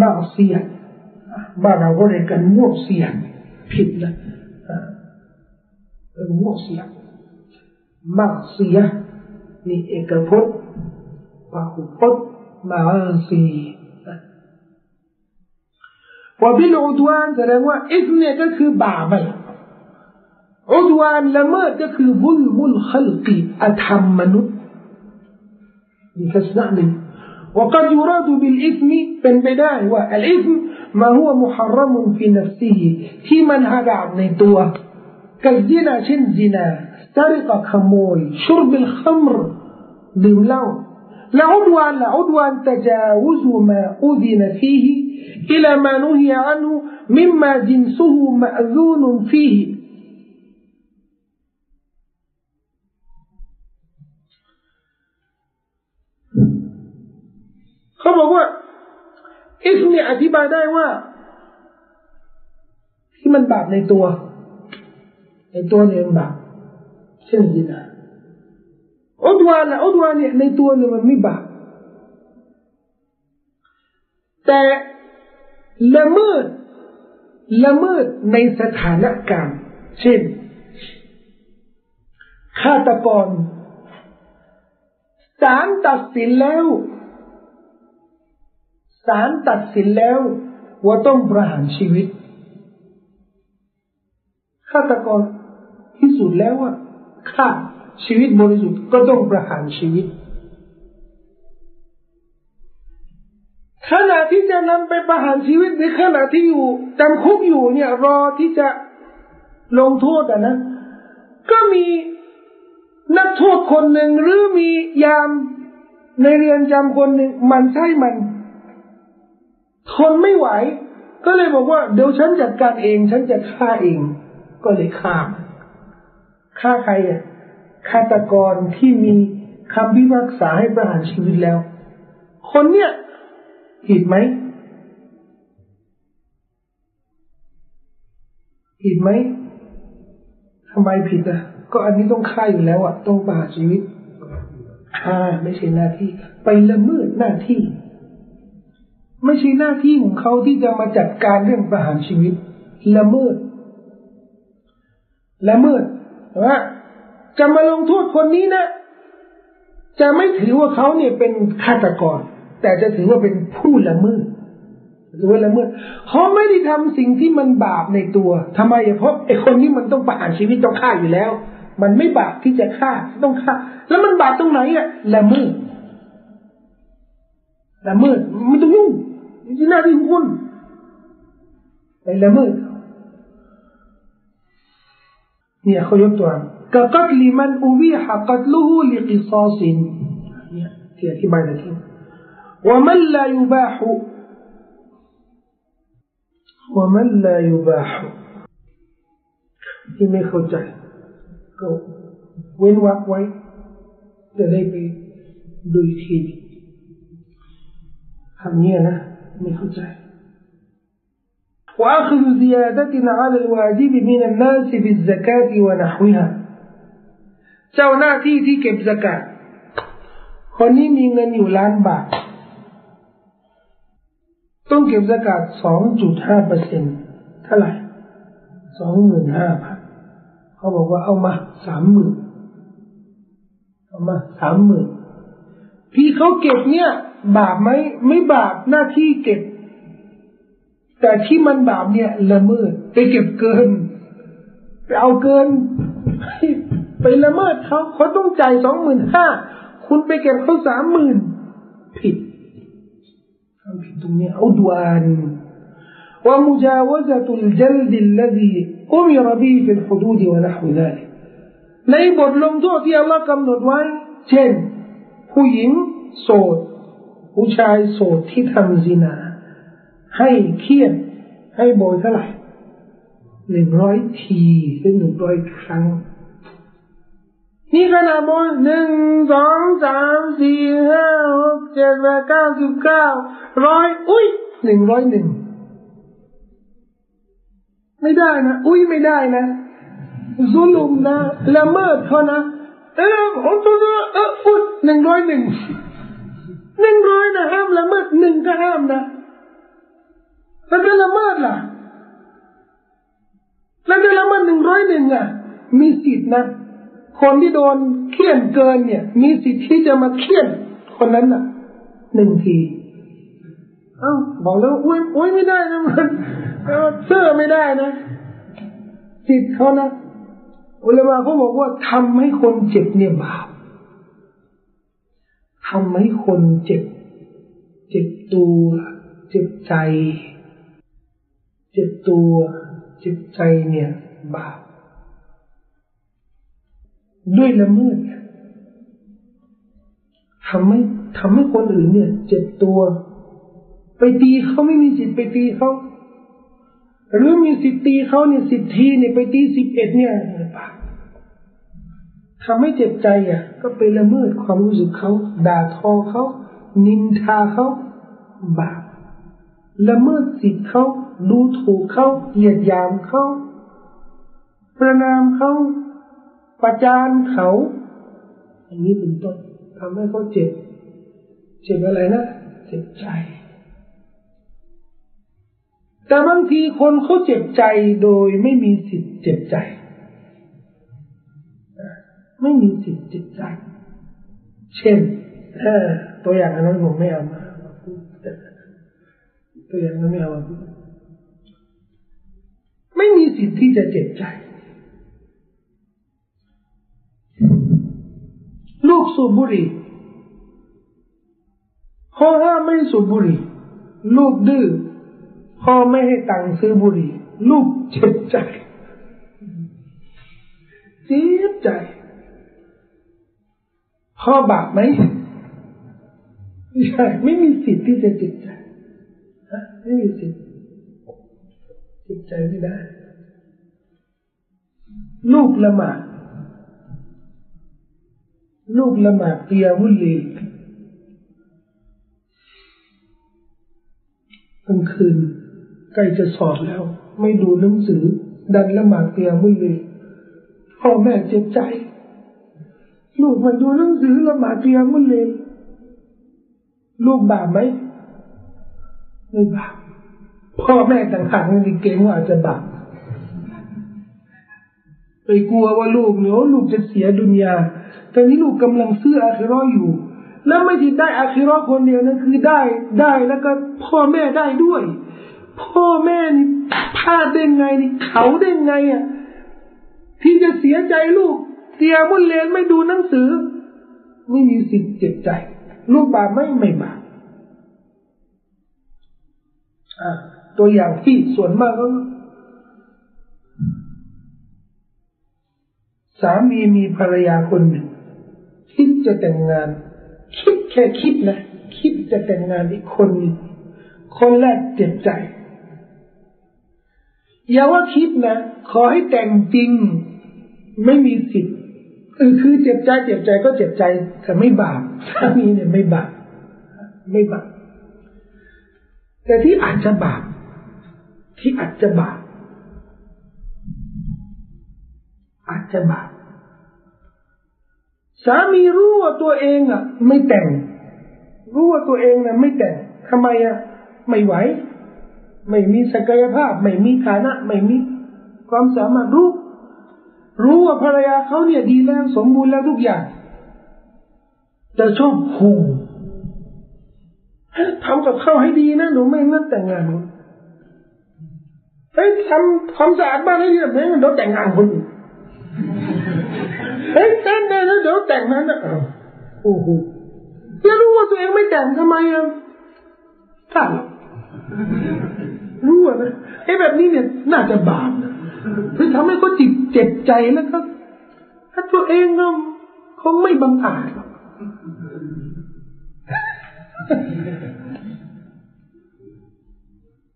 มาซียบ้านเราก็เรียกกันมั่วเสียผิดนะเออมั่วเสียมักเสียนี่เอกพจน์ปาหุพจน์มาสีพอพิลอุดวานแสดงว่าอิสเนี่ยก็คือบาปไปอุดวานละเมิดก็คือบุลบุลขลกีอธรรมมนุษย์ นี่ทัศนะหนึ่ง وقد يراد بالإثم เป็นไปได้ว่า الإثم ما هو محرم في نفسه ที่มันฮารามในตัวกัซินาเช่นซินาสริกขโมยชุรบิลขมรดื่มเหล้า العدوان العدوان تجاوز ما أذن فيه إلى ما نهي عنه مما جنسه مأذون فيه เขาบอกว่าอิสเนี่ยอธิบายได้ว่า ที่มันบาปในตัว ในตัวเนี่ยมันบาปเช่นสินะอุดวานนะอุดวานเนี่ยในตัวเนี่ยมันไม่บาปแต่ละเมิดละเมิดในสถานการณ์ เช่นฆาตกรศาลตัดสินแล้ว ศาลตัดสินแล้วว่าต้องประหารชีวิตฆาตกรที่สุดแล้วว่าฆ่าชีวิตบริสุทธิ์ก็ต้องประหารชีวิตขณะที่จะนำไปประหารชีวิตในขณะที่อยู่จำคุกอยู่เนี่ยรอที่จะลงโทษอะนะ ก็มีนักโทษคนหนึ่งหรือมียามในเรือนจำคนหนึ่งมันใช่มัน ทนไม่ไหว ก็เลยบอกว่า เดี๋ยวฉันจัดการเอง ฉันจะฆ่าเอง ก็เลยฆ่าฆ่าใครอะฆาตกรที่มีคำพิพากษาให้ประหารชีวิตแล้ว คนเนี้ยผิดไหมผิดไหมทำไมผิดอะ ก็อันนี้ต้องฆ่าอยู่แล้วอะ ต้องประหารชีวิตฆ่าไม่ใช่หน้าที่ ไปละเมิดหน้าที่ ไม่ใช่หน้าที่ของเขาที่จะมาจัดการเรื่องประหารชีวิตละเมิดละเมิดว่าจะมาลงโทษคนนี้นะ จะไม่ถือว่าเขาเนี่ยเป็นฆาตกร แต่จะถือว่าเป็นผู้ละเมิดหรือว่าละเมิดเขาไม่ได้ทำสิ่งที่มันบาปในตัวทำไมเพราะไอ้คนนี้มันต้องประหารชีวิตต้องฆ่าอยู่แล้ว มันไม่บาปที่จะฆ่าต้องฆ่า แล้วมันบาปตรงไหนอะละเมิดละเมิดไม่ต้องยุ่ง นี่หน้าที่ของคุณไปละเมิดเนี่ยเขายกตัวกะกัตลิมันอุบิฮะกัตลุฮูลิกิซาซินเนี่ยที่อธิบายตะกี้ ومن لا يباح ومن لا يباح ที่ไม่เข้าใจก็เว้นวักไว้จะได้ไปดูอีกทีคำนี้นะ ไม่เข้าใจ وأخذ زيادة على الواجب من الناس بالزكاة ونحوها เจ้าหน้าที่ที่เก็บสกาดคนนี้มีเงินอยู่ล้านบาท ต้องเก็บสกาดสองจุดห้าเปอร์เซ็นเท่าไหร่สองหมื่นห้าพันเขาบอกว่าเอามาสามหมื่นเอามาสามหมื่นที่เขาเก็บเนี่ย บาปไหมไม่บาปหน้าที่เก็บ แต่ที่มันบาปเนี่ยละเมิดไปเก็บเกินไปเอาเกิน ไปละเมิดเขาเขาต้องจ่ายสองหมื่นห้าคุณไปเก็บเขาสามหมื่นผิดทำผิดตรงนี้เอาดวนว่ามุจาวซะตุลจัลดิลลดีอุมิรบีฟิลฮุดูดีวะนะฮุนัลิในบทลงโทษที่อัลลอฮ์กำหนดไว้ เช่น ผู้หญิงโสด ผู้ชายโสดที่ทำซินา ให้เครียนให้โบยเท่าไหร่หนึ่งร้อยทีหรือหนึ่งร้อยครั้ง นี่ขนาดโบยหนึ่งสองสามสี่ห้าหกเจ็ดแปดเก้าสิบเก้าร้อยอุ้ยหนึ่งร้อยหนึ่งไม่ได้นะ อุ้ยไม่ได้นะซุลุมนะละเมิดเขานะเออผมตัวเอออุ้ยหนึ่งร้อยหนึ่ง หนึ่งร้อยนะห้ามละเมิดหนึ่งก็ห้ามนะแล้วก็ละเมิดล่ะแล้วก็ละเมิดหนึ่งร้อยหนึ่งอะ มีสิทธินะ คนที่โดนเคี่ยนเกินเนี่ย มีสิทธิ์ที่จะมาเคี่ยนคนนั้นอะหนึ่งทีเอ้าบอกแล้วอุ้ยอุ้ยไม่ได้นะมันเสื้อไม่ได้นะสิทธิ์เขานะอุลามะเขาบอกว่าทำให้คนเจ็บเนี่ยบาป ทำให้คนเจ็บ เจ็บตัว เจ็บใจ เจ็บตัว เจ็บใจเนี่ยบาปด้วยละเมิดทำให้ทำให้คนอื่นเนี่ย เจ็บตัว ไปตีเขาไม่มีสิทธิ์ไปตีเขาหรือมีสิทธิ์ตีเขาเนี่ยสิทธิเนี่ยไปตีสิบเอ็ดเนี่ยบาป ทำให้เจ็บใจอะ ก็ไปละเมิดความรู้สึกเขาด่าทอเขานินทาเขาบาปละเมิดสิทธิ์เขาดูถูกเขาเหยียดหยามเขาประนามเขาประจานเขาอย่างนี้เป็นต้นทำให้เขาเจ็บ เจ็บอะไรนะ เจ็บใจ แต่บางทีคนเขาเจ็บใจโดยไม่มีสิทธิ์เจ็บใจ ไม่มีสิทธิจิตใจ เช่นตัวอย่างอันนั้นผมไม่เอามาพูดตัวอย่างนั้นไม่เอามาพูดไม่มีสิทธิ์ที่จะเจ็บใจ ลูกสูบบุหรี่พ่อห้ามไม่สูบบุหรี่ ลูกดื้อพ่อไม่ให้ตังค์ซื้อบุหรี่ ลูกเจ็บใจ เจ็บใจ พ่อบาปไหมไม่ใช่ไม่มีสิทธิ์ที่จะจิตใจไม่มีสิทธิ์จิตใจไม่ได้ ลูกละหมาดลูกละหมาดเตียวุลีกลางคืนใกล้จะสอบแล้ว ไม่ดูหนังสือ ดันละหมาดเตียวุลีพ่อแม่เจ็บใจ ลูกมันดูหนังสือละหมาดเตียมุลเลนลูกบาปไหมไม่บาปพ่อแม่ต่างหากนี่เก่งว่าจะบาปไปกลัวว่าลูกเนาะลูกจะเสียดุนยาแต่นี้ลูกกำลังซื้ออาคิรออยู่ แล้วไม่ใช่ได้อาคิรอคนเดียวนะคือได้ได้แล้วก็พ่อแม่ได้ด้วย พ่อแม่นี่พลาดได้ไงนี่เขาได้ไงอะที่จะเสียใจลูก เตียมุลเลนไม่ดูหนังสือ ไม่มีสิทธิ์เจ็บใจ ลูกบาไม่ไม่บาตัวอย่างที่ส่วนมากก็สามีมีภรรยาคนหนึ่งคิดจะแต่งงาน คิดแค่คิดนะคิดจะแต่งงานอีกคนนึงคนแรกเจ็บใจ อย่าว่าคิดนะ ขอให้แต่งจริง ไม่มีสิทธิ์ เออคือเจ็บใจเจ็บใจก็เจ็บใจแต่ไม่บาปสามีเนี่ยไม่บาปไม่บาปแต่ที่อาจจะบาปที่อาจจะบาปอาจจะบาปสามีรู้ว่าตัวเองอะ ไม่แต่ง รู้ว่าตัวเองน่ะไม่แต่งทำไมอะ ไม่ไหว ไม่มีศักยภาพ ไม่มีฐานะ ไม่มีความสามารถรู้ รู้ว่าภรรยาเขาเนี่ยดีแล้วสมบูรณ์แล้วทุกอย่าง แต่ชอบขู่ทำกับข้าวให้ดีนะหนูไม่งั้นแต่งงานเฮ้ยทำความสะอาดบ้านให้ดีแบบนี้เดี๋ยวแต่งงานคนอื่นเฮ้ยแต่งได้แล้วเดี๋ยวแต่งนั้นนะโอ้โหแล้วรู้ว่าตัวเองไม่แต่งทำไมอะถ้ารู้ว่านะไอ้แบบนี้เนี่ยน่าจะบาปนะ คือทำให้เขาจิตเจ็บใจแล้วก็ถ้าตัวเองก็คงไม่บังอาจ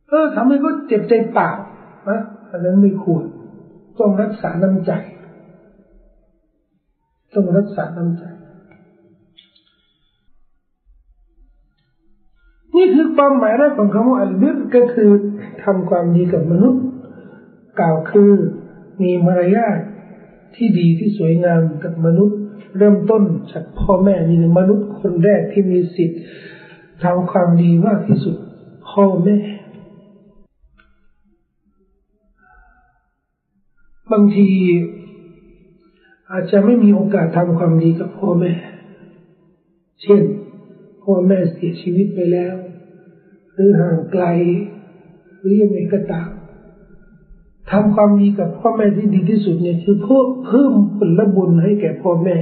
เออทำให้เขาเจ็บใจเปล่านะอันนั้นไม่ควร ต้องรักษาน้ำใจ ต้องรักษาน้ำใจ นี่คือความหมายแรกของคำว่าอัลบิรก็คือทำความดีกับมนุษย์ กล่าวคือมีมารยาทที่ดีที่สวยงามกับมนุษย์ เริ่มต้นจากพ่อแม่นี่มนุษย์คนแรกที่มีสิทธิ์ทำความดีมากที่สุดพ่อแม่บางทีอาจจะไม่มีโอกาสทำความดีกับพ่อแม่ เช่น พ่อแม่เสียชีวิตไปแล้ว หรือห่างไกล หรือยังไงก็ตาม ทำความดีกับพ่อแม่ที่ดีที่สุดเนี่ยคือเพิ่มเพิ่มผลบุญให้แก่พ่อแม่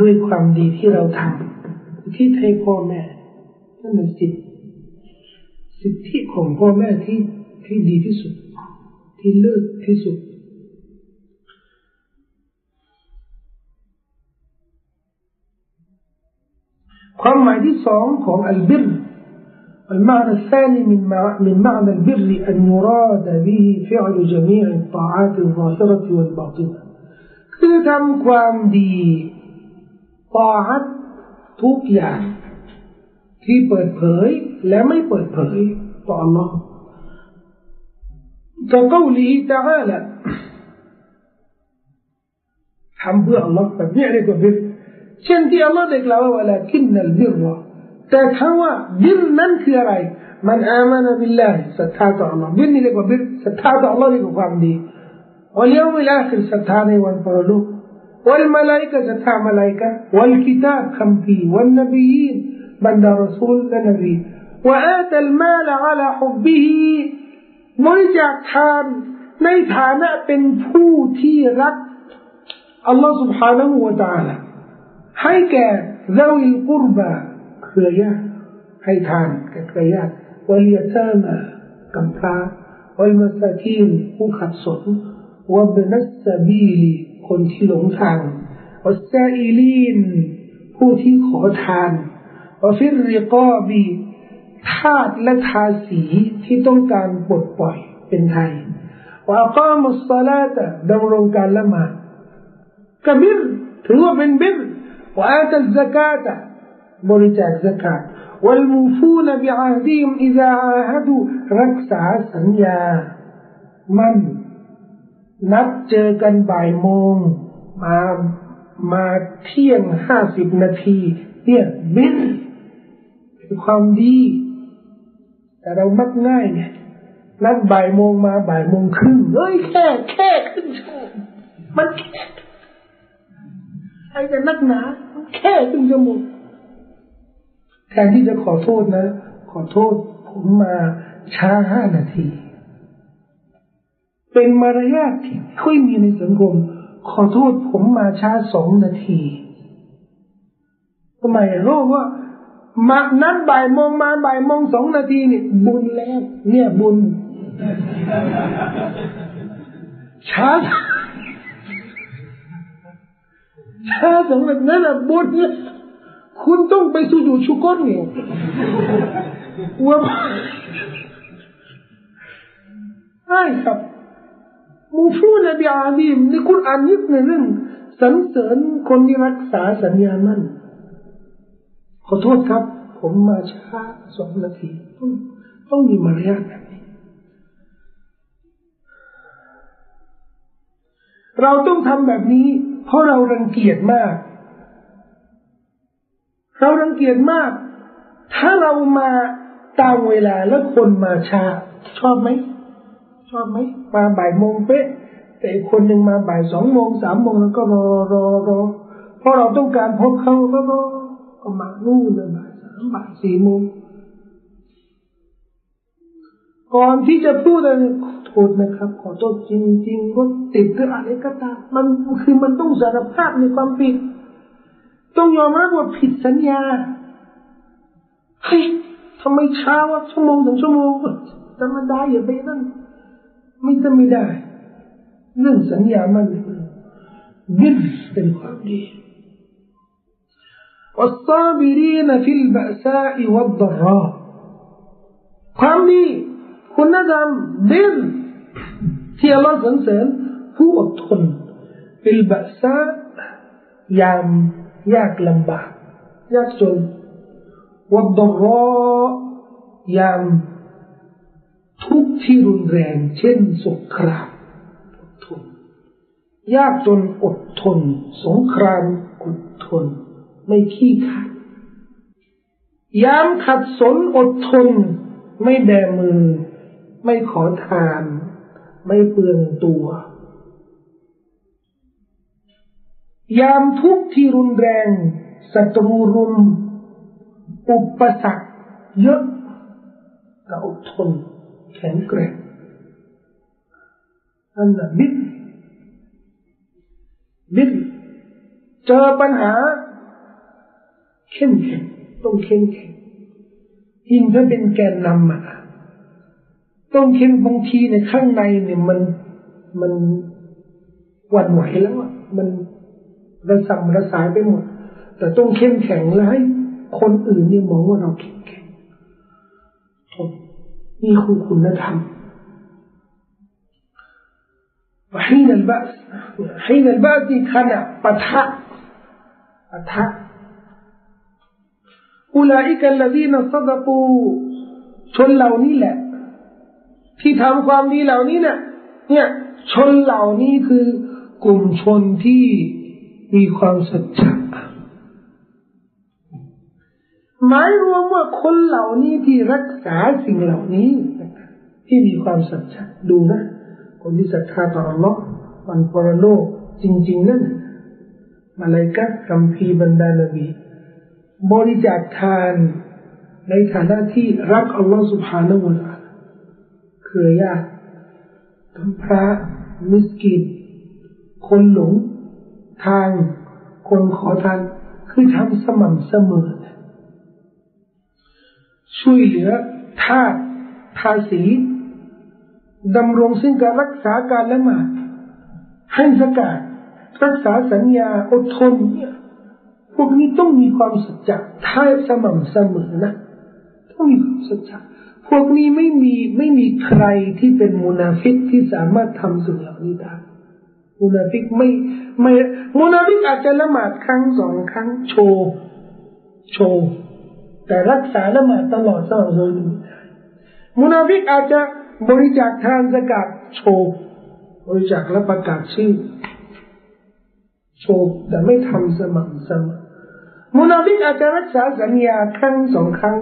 ด้วยความดีที่เราทำที่ให้พ่อแม่นั่นเป็นสิทธิสิทธิของพ่อแม่ที่ที่ดีที่สุด ที่เลิศที่สุดความหมายที่สองของอัลบิร المعنى الثاني من من معنى البر أن يراد به فعل جميع الطاعات الظاهرة والباطنة คือทำความดีตาอัตทุกอย่างที่เปิดเผยและไม่เปิดเผยต่อ Allah كقوله تعالى ทำเพื่อ Allah แบบนี้เรียกว่าบิรเช่นที่ Allah ได้กล่าวว่า ولكن البر แต่ถ้าว่าบิรนั้นคืออะไร มันอามานะบิลลาฮิศรัทธาต่อ Allah บิรนี่เรียกว่าบิรศรัทธาต่อ Allah เรียกว่าความ ดี واليوم الآخر ศรัทธาในวันปรโลก والملائكة ศรัทธา ملائكة والكتاب คำพี والنبيين บรรดารสูลและนบี وآتى المال على حبه บริจาคทานในฐานะเป็นผู้ที่รักอัลลอฮ์ سبحانه และ تعالى ให้แก่ ذوي القربى เครือญาติให้ทานแก่เครือญาติวลียตามากำพร้าวัลมาสกีนผู้ขัดสนวับนัสบีลีคนที่หลงทางวัสซาอิลีนผู้ที่ขอทานวฟิริกอบีทาสและทาสีที่ต้องการปลดปล่อยเป็นไทยว่าก้ามุสลาตดำรงการละหมาดกบิรถือว่าเป็นบิรว่าอาตซกาต บริจาคสกัดวัลมูฟูนบิอาดีมอิซาฮัดูรักษาสัญญา มันนัดเจอกันบ่ายโมง มามาเที่ยงห้าสิบนาที เนี่ยบินคือความดี แต่เรามักง่ายไงนัดบ่ายโมงมาบ่ายโมงครึ่งเฮ้ยแค่แค่ครึ่งชั่วโมงมันแค่ใครจะนักหนาแค่ครึ่งชั่วโมง แทนที่จะขอโทษนะ ขอโทษผมมาช้าห้านาที เป็นมารยาทที่ค่อยมีในสังคม ขอโทษผมมาช้าสองนาทีทำไมโลกว่ามานัดบ่ายโมงมาบ่ายโมงสองนาทีนี่บุญแล้ว เนี่ยบุญ ช้าช้าสองนาทีนั่นแหละบุญเนี่ย คุณต้องไปสุญูชุกนเนี่ยว่าใช่ครับมูฟูนบีอาดีมในคุรานยึดในเรื่องสรรเสริญคนที่รักษาสัญญามั่น ขอโทษครับ ผมมาช้าสองนาที ต้องต้องมีมารยาทแบบนี้ เราต้องทำแบบนี้ เพราะเรารังเกียจมาก เรารังเกียจมาก ถ้าเรามาตามเวลาแล้วคนมาช้า ชอบไหม ชอบไหม มาบ่ายโมงเป๊ะ แต่คนหนึ่งมาบ่ายสองโมงสามโมงแล้วก็รอรอรอเพราะเราต้องการพบเขาแล้วก็ก็มานู่นเลยบ่ายสามบ่ายสี่โมงก่อนที่จะพูดอะไรขอโทษนะครับ ขอโทษจริงๆว่าติดหรืออะไรก็ตามมันคือมันต้องสารภาพในความผิด ต้องยอมรับว่าผิดสัญญาเฮ้ยทำไมช้าวะชั่วโมงถึงชั่วโมงธรรมดาอย่าไปนั่นไม่จะไม่ได้เรื่องสัญญามันบิลเป็นความดี والصابرين في البأساء والضراء ความดีคุณธรรมบิลที่อัลลอฮ์สรรเสริญผู้อดทน في البأساء ยาม ยากลำบาก ยากจนวัดรอยามทุกที่รุนแรงเช่นสงครามอดทน ยากจนอดทน สงครามอดทน ไม่ขี้ขาดยามขัดสนอดทน ไม่แดมือ ไม่ขอทาน ไม่เปลืองตัว ยามทุกข์ที่รุนแรงศัตรูรุม อุปสรรคเยอะก็อดทนแข็งแกร่งอันนั้นบิดบิดเจอปัญหา เข้มแข็งต้องเข้มแข็งยิ่งถ้าเป็นแกนนำมาต้องเข้มบางทีในข้างในเนี่ยมันมันหวั่นไหวแล้วอะมัน ระสำระสายไปหมด แต่ต้องเข้มแข็งแล้วให้คนอื่นนี่มองว่าเราเข้มแข็งนี่คือคุณธรรม وحين البأس حين البأس ขณะปะทะปะทะ أولئك الذين صدقوا ชนเหล่านี้แหละ ที่ทำความดีเหล่านี้เนี่ยเนี่ยชนเหล่านี้คือกลุ่มชนที่ มีความสัจจะหมายรวมว่าคนเหล่านี้ที่รักษาสิ่งเหล่านี้ ที่มีความสัจจะดูนะ คนที่ศรัทธาต่อ Allah วันปรโลกจริง ๆ นั่นมาเลยกัคัมภีบรรดานบี บริจาคทานในฐานะที่รักอัลลอฮฺสุบฮานาอูลาเครือญาติทั้งพระมิสกินคนหลง ทางคนขอทานคือทำสม่ำเสมอ ช่วยเหลือทาสทาสีดำรงซึ่งการรักษาการละหมาดให้ซะกาตรักษาสัญญาอดทนเนี่ยพวกนี้ต้องมีความสัจจะท้ายสม่ำเสมอนะต้องมีความสัจจะพวกนี้ไม่มีไม่มีใครที่เป็นมุนาฟิกที่สามารถทำสิ่งเหล่านี้ได้ มุนาฟิกไม่ไม่มุนาฟิกอาจจะละหมาดครั้งสองครั้งโชว์โชว์แต่รักษาละหมาดตลอดสม่ำเสมอมุนาฟิกอาจจะบริจาคทานสกัดโชว์บริจาคและประกาศชื่อโชว์แต่ไม่ทำสม่ำเสมอมุนาฟิกอาจจะรักษาสัญญาครั้งสองครั้ง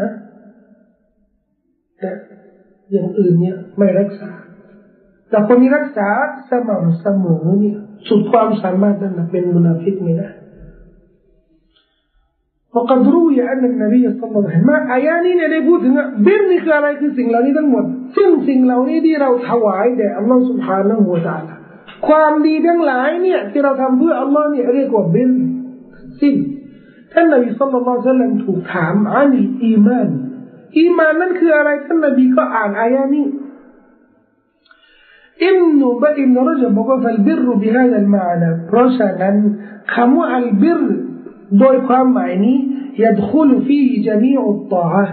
นะแต่อย่างอื่นเนี่ยไม่รักษา แต่คนที่รักษาสม่ำเสมอเนี่ยสุดความสามารถนั้นเป็นมุนาฟิกไม่ได้ وقد روي أن النبي صلى الله عليه وسلم อายานี้เนี่ยได้พูดถึงบิรนี่คืออะไรคือสิ่งเหล่านี้ทั้งหมดซึ่งสิ่งเหล่านี้ที่เราถวายแด่อัลลอฮฺ سبحانه และ تعالى ความดีทั้งหลายเนี่ยที่เราทำเพื่ออัลลอฮ์เนี่ยเรียกว่าบิรสิ้นท่านนบีสุลต่านสัลลัมถูกถามอันอีมานอีมานนั่นคืออะไรท่านนบีก็อ่านอายานี้ อิมนุบะอิมนุรจบอกว่าฟัลบิรบิฮาดัลมานะเพราะฉะนั้นคำว่าอัลบิรโดยความหมายนี้ يدخل فيه جميع الطاعات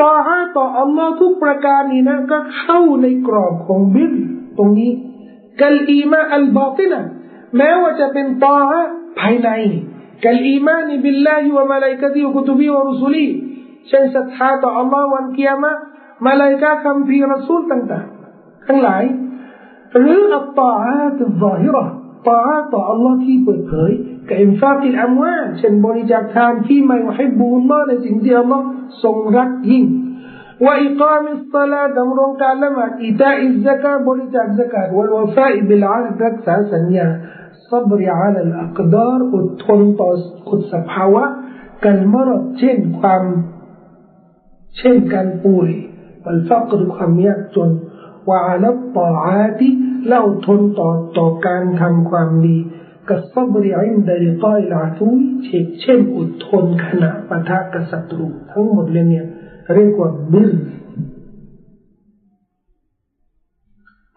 ต่อฮะต่ออัลลอฮ์ทุกประการนี้นะก็เข้าในกรอบของบิรตรงนี้กัลอีมาอัลบาตินะแม้ว่าจะเป็นต่อฮะภายในกัลอีมานบิลลาฮิวะมาลายกะติวกุตุบีวะรุสุลีเช่นศรัทธาต่ออัลลอฮ์วันกิยามะมาลายกะคัมภีร์รัสูลต่างๆทั้งหลาย หรืออัตตาฮะตุซาฮิระตาฮะต่ออัลลอฮ์ที่เปิดเผยกับอินฟากิลอัมวาเช่นบริจาคทานที่ไม่ให้บูลลอฮ์ในสิ่งที่อัลลอฮ์ทรงรักยิ่ง وإقام الصلاة دمرون كالما إيتاء الزكاة برجع الزكاة والوفاء بالعهد ركسا سنيا صبر على الأقدار อดทนต่อกุศภาวะการมรดเช่นความเช่นการป่วยวัลฟักรความยากจน ว่าอัลต่ออาติเล่าทนต่อต่อการทำความดีกับซบริอินดริกอยลาทุยเช่นอดทนขณะปะทะกับศัตรู ทั้งหมดเลยเนี่ยเรียกว่าบิล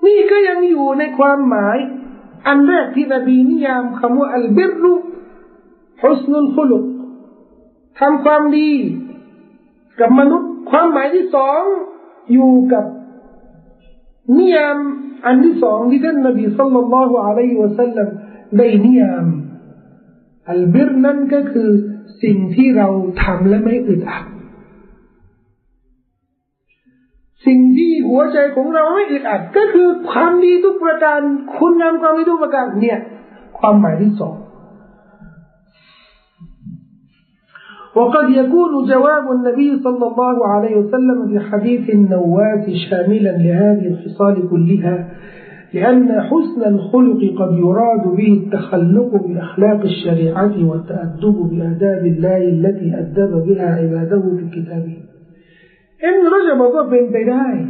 นี่ก็ยังอยู่ในความหมาย อันแรกที่นบีนิยามคำว่าอัลบิรุฮุสนุลฟุลุกทำความดี กับมนุษย์ ความหมายที่สองอยู่กับ นิยามอันที่สองที่ท่านนบีสัลลัลลอฮุอะลัยฮิวะสัลลัมได้นิยามอัลบิรนั่นก็คือสิ่งที่เราทำและไม่อึดอัดสิ่งที่หัวใจของเราไม่อึดอัด ก็คือความดีทุกประการ คุณงามความดีทุกประการเนี่ย ความหมายที่สอง وقد يكون جواب النبي صلى الله عليه وسلم في حديث النواس شاملا لهذه الخصال كلها لأن حسن الخلق قد يراد به التخلق بأخلاق الشريعة والتأدب بآداب الله التي أدب بها عباده في كتابه. إن رجب ضبن بداي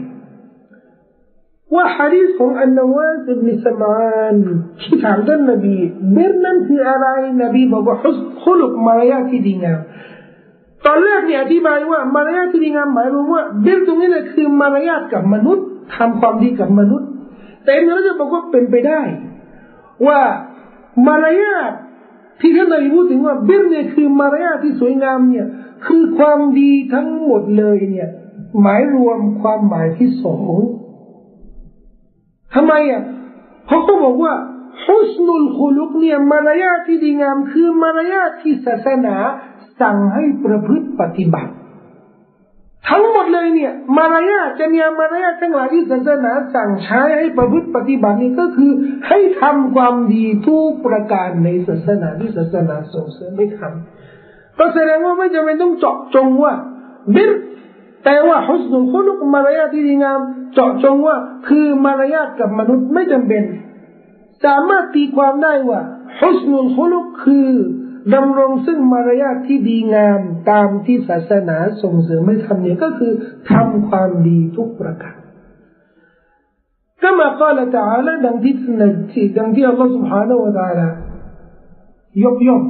وحديث عن النواس بن سمعان كتاب النبي؟ برنا في أرائي النبي بابا حسن خلق مريات دينا ตอนแรกเนี่ยอธิบายว่ามารยาทที่ดีงามหมายรวมว่าเรื่องตรงนี้เนี่ยคือมารยาทกับมนุษย์ทำความดีกับมนุษย์ แต่เราจะบอกว่าเป็นไปได้ ว่ามารยาทที่ท่านนายพูดถึงว่าเบื้องเนี่ยคือมารยาทที่สวยงามเนี่ย คือความดีทั้งหมดเลยเนี่ย หมายรวมความหมายที่สองทำไมอะเพราะเขาบอกว่าฮุสนุลคุลุกเนี่ยมารยาทที่ดีงาม คือมารยาทที่ศาสนา สั่งให้ประพฤติปฏิบัติ ทั้งหมดเลยเนี่ย มารยาจะเนียมารยาทั้งหลายที่ศาสนาสั่งใช้ให้ประพฤติปฏิบัตินี่ก็คือ ให้ทำความดีทุกประการในศาสนาที่ศาสนาส่งเสริมไม่ทำก็แสดงว่าไม่จำเป็นต้องเจาะจงว่าบิรแต่ว่าฮุสนุคุลุกมารยาทที่ดีงาม เจาะจงว่า คือมารยาทกับมนุษย์ไม่จำเป็น สามารถตีความได้ว่าฮุสนุคุลุกคือ ดำรงซึ่งมารยาทที่ดีงามตามที่ศาสนาส่งเสริมไม่ทำเนี่ยก็คือทำความดีทุกประการก็มาก็ละตาละดังที่ที่ดังที่อัลลอฮฺ سبحانه และ تعالى ยกย่อง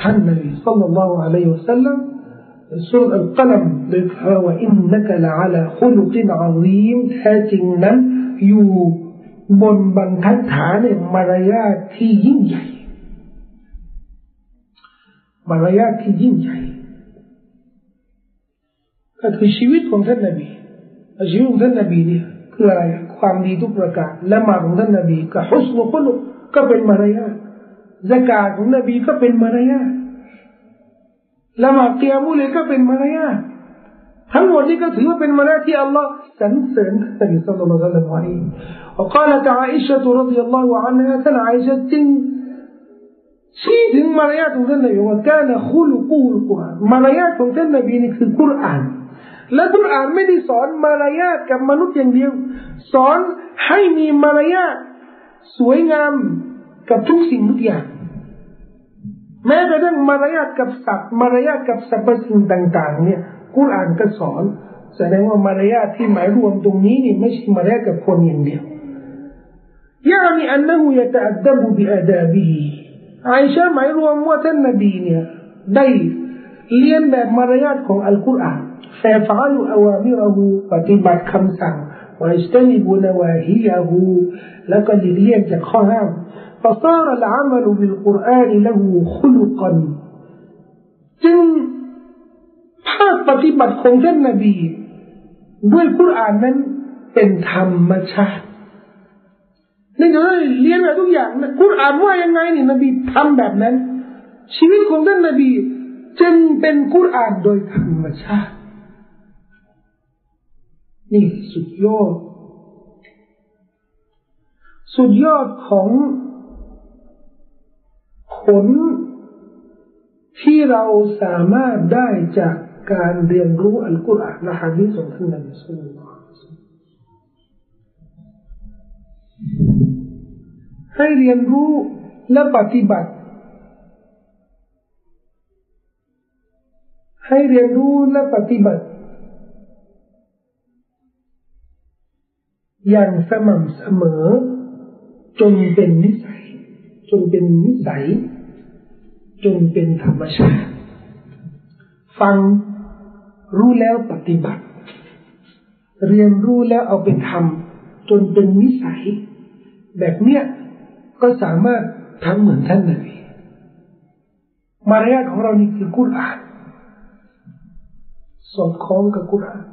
ท่านนบีสัลลัลลอฮุอะลัยฮิวะสัลลัมสุรอัลกัลัมโดยพระว่าอินนักละอัลาขุลุกินอาซีมแท้จริงนั้นอยู่บนบรรทัดฐานในมารยาทที่ยิ่งใหญ่ มารยาทที่ยิ่งใหญ่ก็คือชีวิตของท่านนบีชีวิตของท่านนบีเนี่ยคืออะไรความดีทุกประการละหมาดของท่านนบีก็ฮุสนุคุลุก็เป็นมารยาทสกาดของนบีก็เป็นมารยาทละหมาดเตียมุเลก็เป็นมารยาททั้งหมดนี้ก็ถือว่าเป็นมารยาทที่อัลลอฮ์สรรเสริญท่านนบีสัลลัลลอฮุอะลัยฮิวะซัลลัม وقالت عائشة رضي الله عنها ท่าน عائشة จึง ชี้ถึงมารยาทของท่านนบีว่าการคุลกูลกุรอานมารยาทของท่านนบีนี่คือกุรอานและกุรอานไม่ได้สอนมารยาทกับมนุษย์อย่างเดียว สอนให้มีมารยาทสวยงามกับทุกสิ่งทุกอย่าง แม้กระทั่งมารยาทกับสัตว์มารยาทกับสรรพสิ่งต่าง ๆ เนี่ยกุรอานก็สอน แสดงว่ามารยาทที่หมายรวมตรงนี้นี่ไม่ใช่มารยาทกับคนอย่างเดียว يعني أنه يتأدب بآدابه ไอชาหมายรวมว่าท่านนบีเนี่ยได้เรียนแบบมารยาทของอัลกุรอานแต่ฟาลูอาวามิรหูปฏิบัติคำสั่งวอิสตันิบุนวาฮิยาหูแล้วก็เลี่ยงจากข้อห้าม فصار العمل بالقرآن له خلقا จึงภาคปฏิบัติของท่านนบีด้วยกุรอานนั้นเป็นธรรมชาติ นี่จะเรียนแบบทุกอย่างนะคุณอ่านว่ายังไงนี่นบีทำแบบนั้น ชีวิตของท่านนบี จึงเป็นกุรอานโดยธรรมชาตินี่สุดยอด สุดยอดของผลที่เราสามารถได้จากการเรียนรู้อัลกุรอานและฮะดีษของท่านนบีสุลต่าน ให้เรียนรู้และปฏิบัติ ให้เรียนรู้และปฏิบัติ อย่างสม่ำเสมอ จนเป็นนิสัย จนเป็นนิสัย จนเป็นธรรมชาติ ฟังรู้แล้วปฏิบัติ เรียนรู้แล้วเอาไปทำจนเป็นนิสัย แบบเนี้ย ก็สามารถทำเหมือนท่านนบีมารยาทของเรานี่คือกุรอานสอดคล้องกับกุรอาน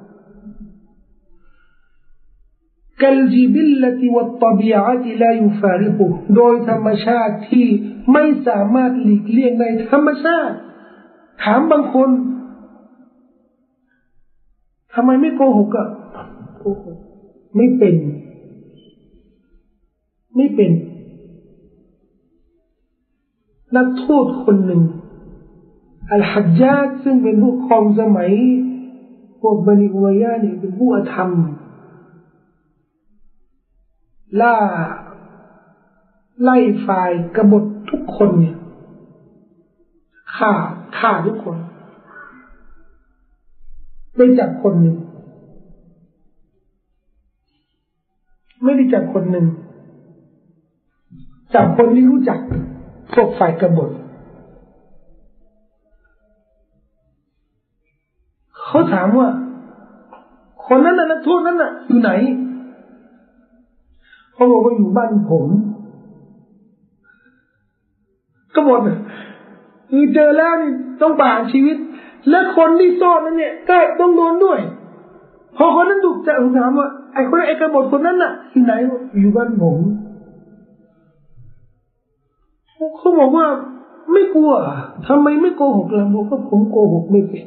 كالجبلة والطبيعة لا يفارقه โดยธรรมชาติที่ไม่สามารถหลีกเลี่ยงในธรรมชาติ ถามบางคนทำไมไม่โกหกอะโกหกไม่เป็น ไม่เป็น นักโทษคนหนึ่งอัลฮัจญาดซึ่งเป็นผู้ครองสมัยพวกบันิอุมยานี่เป็นผู้อธรรม ล่า ไล่ฝ่ายกบฏทุกคนเนี่ยฆ่าฆ่าทุกคนได้จับคนหนึ่ง ไม่ได้จับคนหนึ่งจับคนที่รู้จัก พวกฝ่ายกบฏเขาถามว่า คนนั้นน่ะนักโทษนั้นน่ะ อยู่ไหนเขาบอกว่าอยู่บ้านผมก็หมดคือเจอแล้วนี่ต้องประหารชีวิต และคนที่ซ่อนนั้นเนี่ย ก็ต้องโดนด้วย พอคนนั้นถูกจะถามว่าไอ้คนไอ้กบฏคนนั้นน่ะอยู่ไหนอยู่บ้านผม เขาบอกว่าไม่กลัวทำไมไม่โกหกล่ะบอกว่าผมโกหกไม่เป็น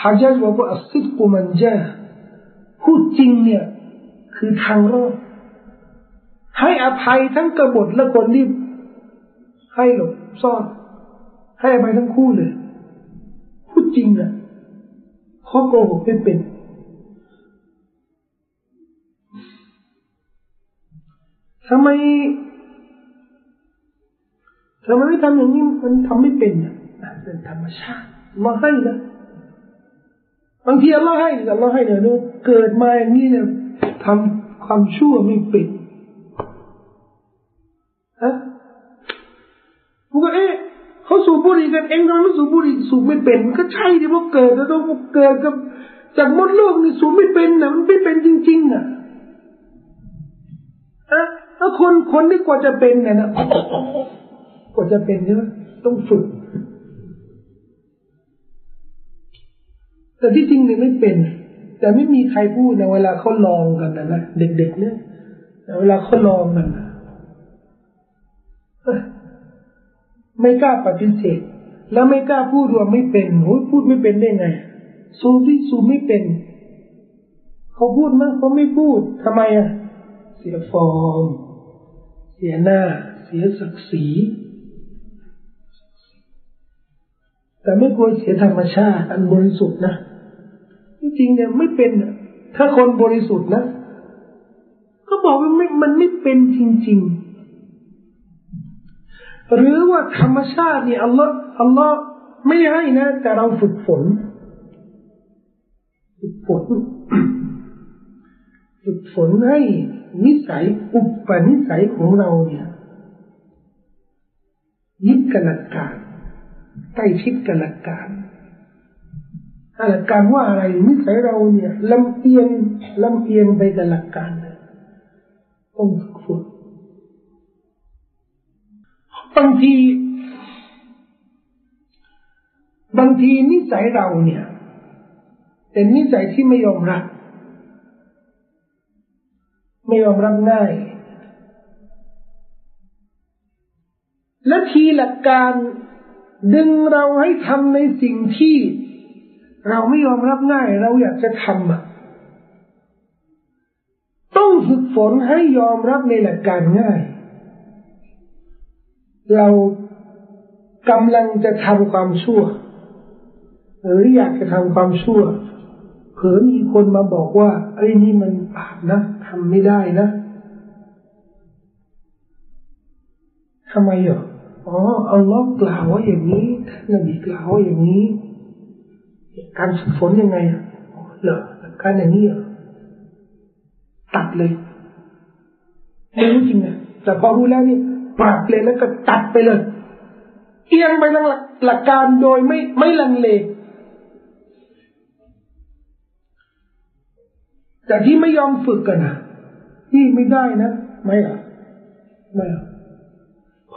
ฮะจัจบอกว่าอัศกุมันจาพูดจริงเนี่ย คือทางรอดให้อภัยทั้งกบฏและคนที่ให้หลบซ่อน ให้อภัยทั้งคู่เลย พูดจริงนะข้อโกหกไม่เป็น ทำไม ทำไมไม่ทำอย่างนี้มันทำไม่เป็นอะเป็นธรรมชาติมาให้นะบางทีเราให้เราให้เนี่ยเกิดมาอย่างนี้เนี่ยทำความชั่วไม่เป็นฮะผมก็เอ๊ะเขาสูบบุหรี่กันเองทำไมไม่สูบบุหรี่สูบไม่เป็นก็ใช่ที่ว่าเกิดแล้วต้องเกิดกับจากมดลูกนี่สูบไม่เป็นนะมันไม่เป็นจริง ๆอะอะถ้าคนคนที่กว่าจะเป็นเนี่ยนะ กว่าจะเป็นใช่ไหมต้องฝึก แต่ที่จริงเนี่ยไม่เป็น แต่ไม่มีใครพูดในเวลาเขาลองกันนะนะเด็กๆเนี่ยเวลาเขาลองกันไม่กล้าปฏิเสธ แล้วไม่กล้าพูดว่าไม่เป็นโอ้ยพูดไม่เป็นได้ไงสูที่สูไม่เป็นเขาพูดมั้งเขาไม่พูดทำไมอะ เสียฟอร์ม เสียหน้า เสียศักดิ์ศรี แต่ไม่ควรเสียธรรมชาติ อันบริสุทธิ์นะจริงๆเนี่ยไม่เป็น ถ้าคนบริสุทธิ์นะก็บอกว่าไม่มันไม่เป็นจริง ๆ หรือว่าธรรมชาติเนี่ยอัลลอฮ์อัลลอฮ์ไม่ให้นะ แต่เราฝึกฝนฝึกฝนฝึกฝนให้นิสัยอุปนิสัยของเราเนี่ยยึดกับหลักการ ใกล้ชิดกับหลักการหลักการว่าอะไรนิสัยเราเนี่ยลำเอียงลำเอียงไปกับหลักการต้องฝึกฝนบางทีบางทีนิสัยเราเนี่ยเป็นนิสัยที่ไม่ยอมรับ ไม่ยอมรับง่าย และทีหลักการ ดึงเราให้ทำในสิ่งที่ เราไม่ยอมรับง่าย เราอยากจะทำอะต้องฝึกฝนให้ยอมรับในหลักการง่าย เรากำลังจะทำความชั่ว หรืออยากจะทำความชั่วเผอมีคนมาบอกว่า ไอ้นี่มันบาปนะทำไม่ได้นะทำไมอะอ๋ อ๋ออัลลอฮ์กล่าวว่าอย่างนี้ท่านนบีกล่าวว่าอย่างนี้ การฝึกฝนยังไงอะเหรอการอย่างนี้อะตัดเลยไม่รู้จริงนะแต่พอรู้แล้วนี่ปรับเลยแล้วก็ตัดไปเลย เอียงไปทางหลักการโดยไม่ไม่ลังเลแต่ที่ไม่ยอมฝึกกันนะนี่ไม่ได้นะ ไม่อะไม่อะ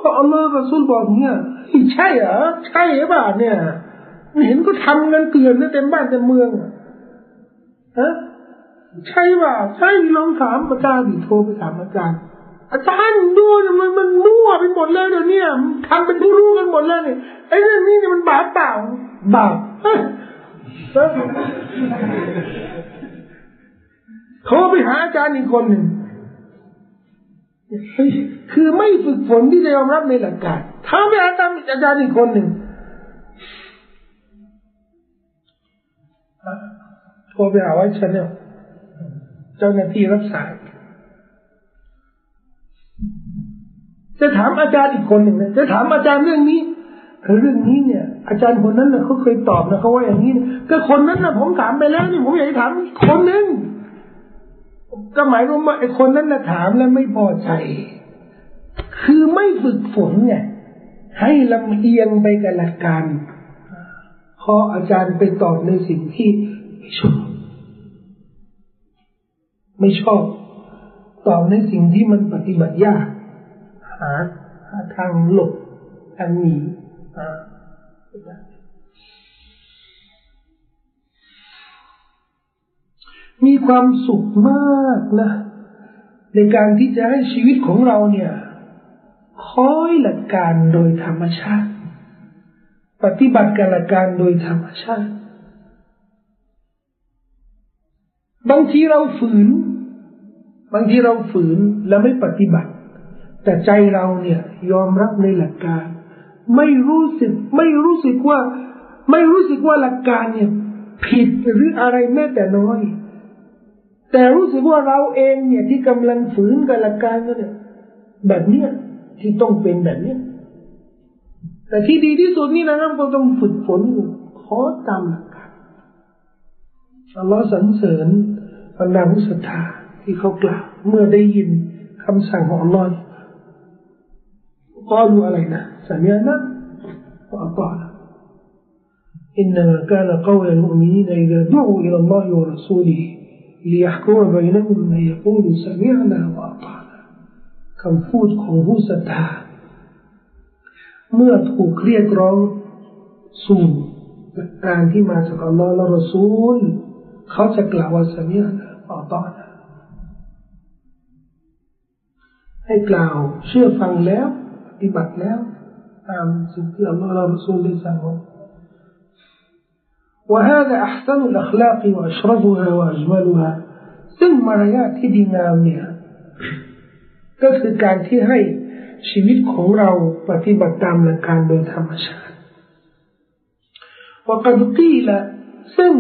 พราะอัลลอฮฺระซูลบอกเนี่ยใช่เหรอใช่หรือเปล่าเนี่ยเห็นก็ทำกันเกลื่อนเต็มบ้านเต็มเมืองฮะใช่ป่ะใช่ลองถามอาจารย์ดิโทรไปถามอาจารย์ อาจารย์ดูมันมันมั่วไปหมดเลยเดี๋ยวนี้ทำเป็นผู้รู้กันหมดเลยเนี่ยไอ้เรื่องนี้เนี่ยมันบาปเปล่าบาปเขาไปหาอาจารย์อีกคนหนึ่ง คือไม่ฝึกฝนที่จะยอมรับในหลักการถ้าไปหาอาจารย์อาจารย์อีกคนหนึ่งโทรไปหาไว้ฉันเนี่ยเจ้าหน้าที่รับสาย จะถามอาจารย์อีกคนหนึ่งนะจะถามอาจารย์เรื่องนี้เรื่องนี้เนี่ย อาจารย์คนนั้นนะเขาเคยตอบนะเขาว่าอย่างนี้นะก็คนนั้นนะผมถามไปแล้วนี่ผมอยากจะถามคนหนึ่ง ก็หมายความว่าไอ้คนนั้นนะถามแล้วไม่พอใจ คือไม่ฝึกฝนไงให้ลำเอียงไปกับหลักการพออาจารย์ไปตอบในสิ่งที่ไม่ชอบ ไม่ชอบ ตอบในสิ่งที่มันปฏิบัติยาก หาหาทางหลบทางหนี มีความสุขมากนะ ในการที่จะให้ชีวิตของเราเนี่ยคอยหลักการโดยธรรมชาติ ปฏิบัติกับหลักการโดยธรรมชาติ บางทีเราฝืน บางทีเราฝืนแล้วไม่ปฏิบัติ แต่ใจเราเนี่ยยอมรับในหลักการ ไม่รู้สึกไม่รู้สึกว่า ไม่รู้สึกว่าหลักการเนี่ยผิดหรืออะไรแม้แต่น้อย แต่รู้สึกว่าเราเองเนี่ยที่กำลังฝืนกับหลักการนั่นเนี่ยแบบเนี้ยที่ต้องเป็นแบบนี้ แต่ที่ดีที่สุดนี่นะครับเราต้องฝึกฝนขอตามหลักการอัลลอฮ์สรรเสริญบรรดาผู้ศรัทธาที่เขากล่าวเมื่อได้ยินคำสั่งของอัลลอฮ์ก็รู้อะไรนะสัญญาณว่าอัลลอฮ์ إنما كان قول المؤمنين إذا دعوا إلى الله ورسوله ليحكم بينهم أن يقولوا سمعنا وأطعنا คำพูดของผู้ศรัทธาเมื่อถูกเรียกร้องสู่การที่มาจากอัลลอฮ์และรอซูลเขาจะกล่าวว่าสมีนะอัลตอนะให้กล่าวเชื่อฟังแล้วปฏิบัติแล้วตามสิ่งที่อัลลอฮ์และรอซูลได้สั่ง وهذا أحسن الأخلاق وأشرفها وأجملها ซึ่งมารยาทที่ดีงามเนี่ยก็คือการที่ให้ชีวิตของเราปฏิบัติตามหลักการโดยธรรมชาติว่ากัดกีละซึ่ง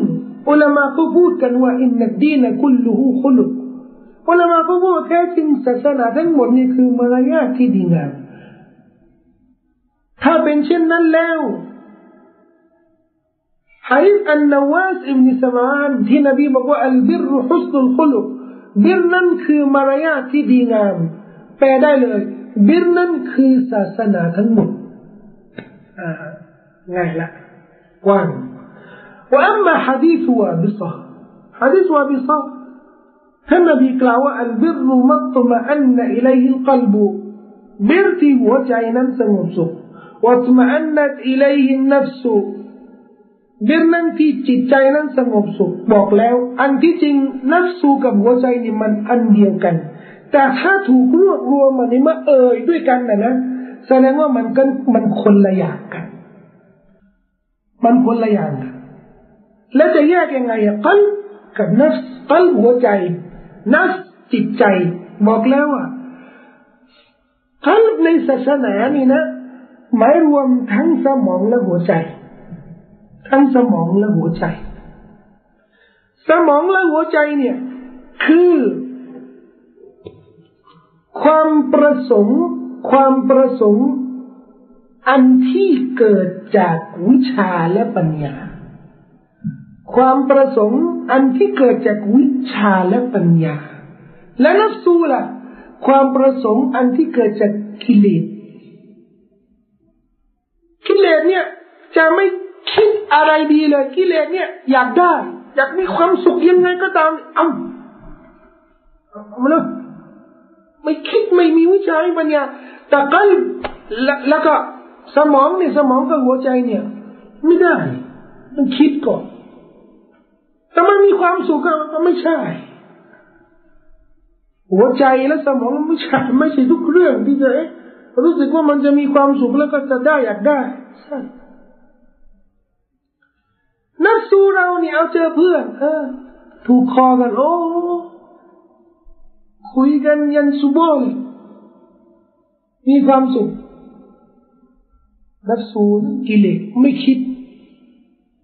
อุลามาก็พูดกันว่าอินนัดดีนคุลลูฮูคุลุอุลามาก็พูดแท้จริงศาสนาทั้งหมดนี่คือมารยาทที่ดีงามถ้าเป็นเช่นนั้นแล้ว ฮะดิษอันนวาสอิบนสมานที่นบีบอกว่าอัลบิรุฮุสนุลคุลุบิรนั่นคือมารยาทที่ดีงาม แปลได้เลย บิรนั่นคือศาสนาทั้งหมดง่ายละกว้างว่าอัมมาฮะดีษวาบิซะฮะดีษวาบิซะท่านนบีกล่าวว่าอัลบิรุมัตมะอันอิลัยฮิลกลบุบิรที่หัวใจนั้นสงบสุขวัตมะอันนัตอิลัยฮินนัฟสุ บิรนั้นที่จิตใจนั้นสงบสุขบอกแล้ว อันที่จริงนัฟสูกับหัวใจนี่มันอันเดียวกัน แต่ถ้าถูกรวบรวมมาในมาเอ่ยด้วยกันนะนะแสดงว่ามันก็มันคนละอย่างกัน มันคนละอย่างกันแล้วจะแยกยังไงอะกัลกับนัสกัลหัวใจ นัสจิตใจ บอกแล้วว่ากัลในศาสนานี่นะ หมายรวมทั้งสมองและหัวใจ ทั้งสมองและหัวใจ สมองและหัวใจเนี่ย คือ ความประสงค์ ความประสงค์ อันที่เกิดจากวิชาและปัญญา ความประสงค์อันที่เกิดจากวิชาและปัญญา และนับสูล่ะ ความประสงค์อันที่เกิดจากกิเลสกิเลสเนี่ยจะไม่ คิดอะไรดีเลยกิเลสเนี่ย อยากได้ อยากมีความสุขยังไงก็ตามเอาเอามาเลยไม่คิดไม่มีวิชาไม่ปัญญาแต่ก็แล้วก็สมองเนี่ยสมองกับหัวใจเนี่ย ไม่ได้มันคิดก่อนแต่มันมีความสุขก็ไม่ใช่ หัวใจและสมองไม่ใช่ไม่ใช่ทุกเรื่องที่จะรู้สึกว่ามันจะมีความสุขแล้วก็จะได้อยากได้ใช่ นักสู้เราเนี่ยเอาเจอเพื่อน เออ ถูกคอกัน โอ้ คุยกันยันสุโบนมีความสุขนับสูนกิเลสไม่คิด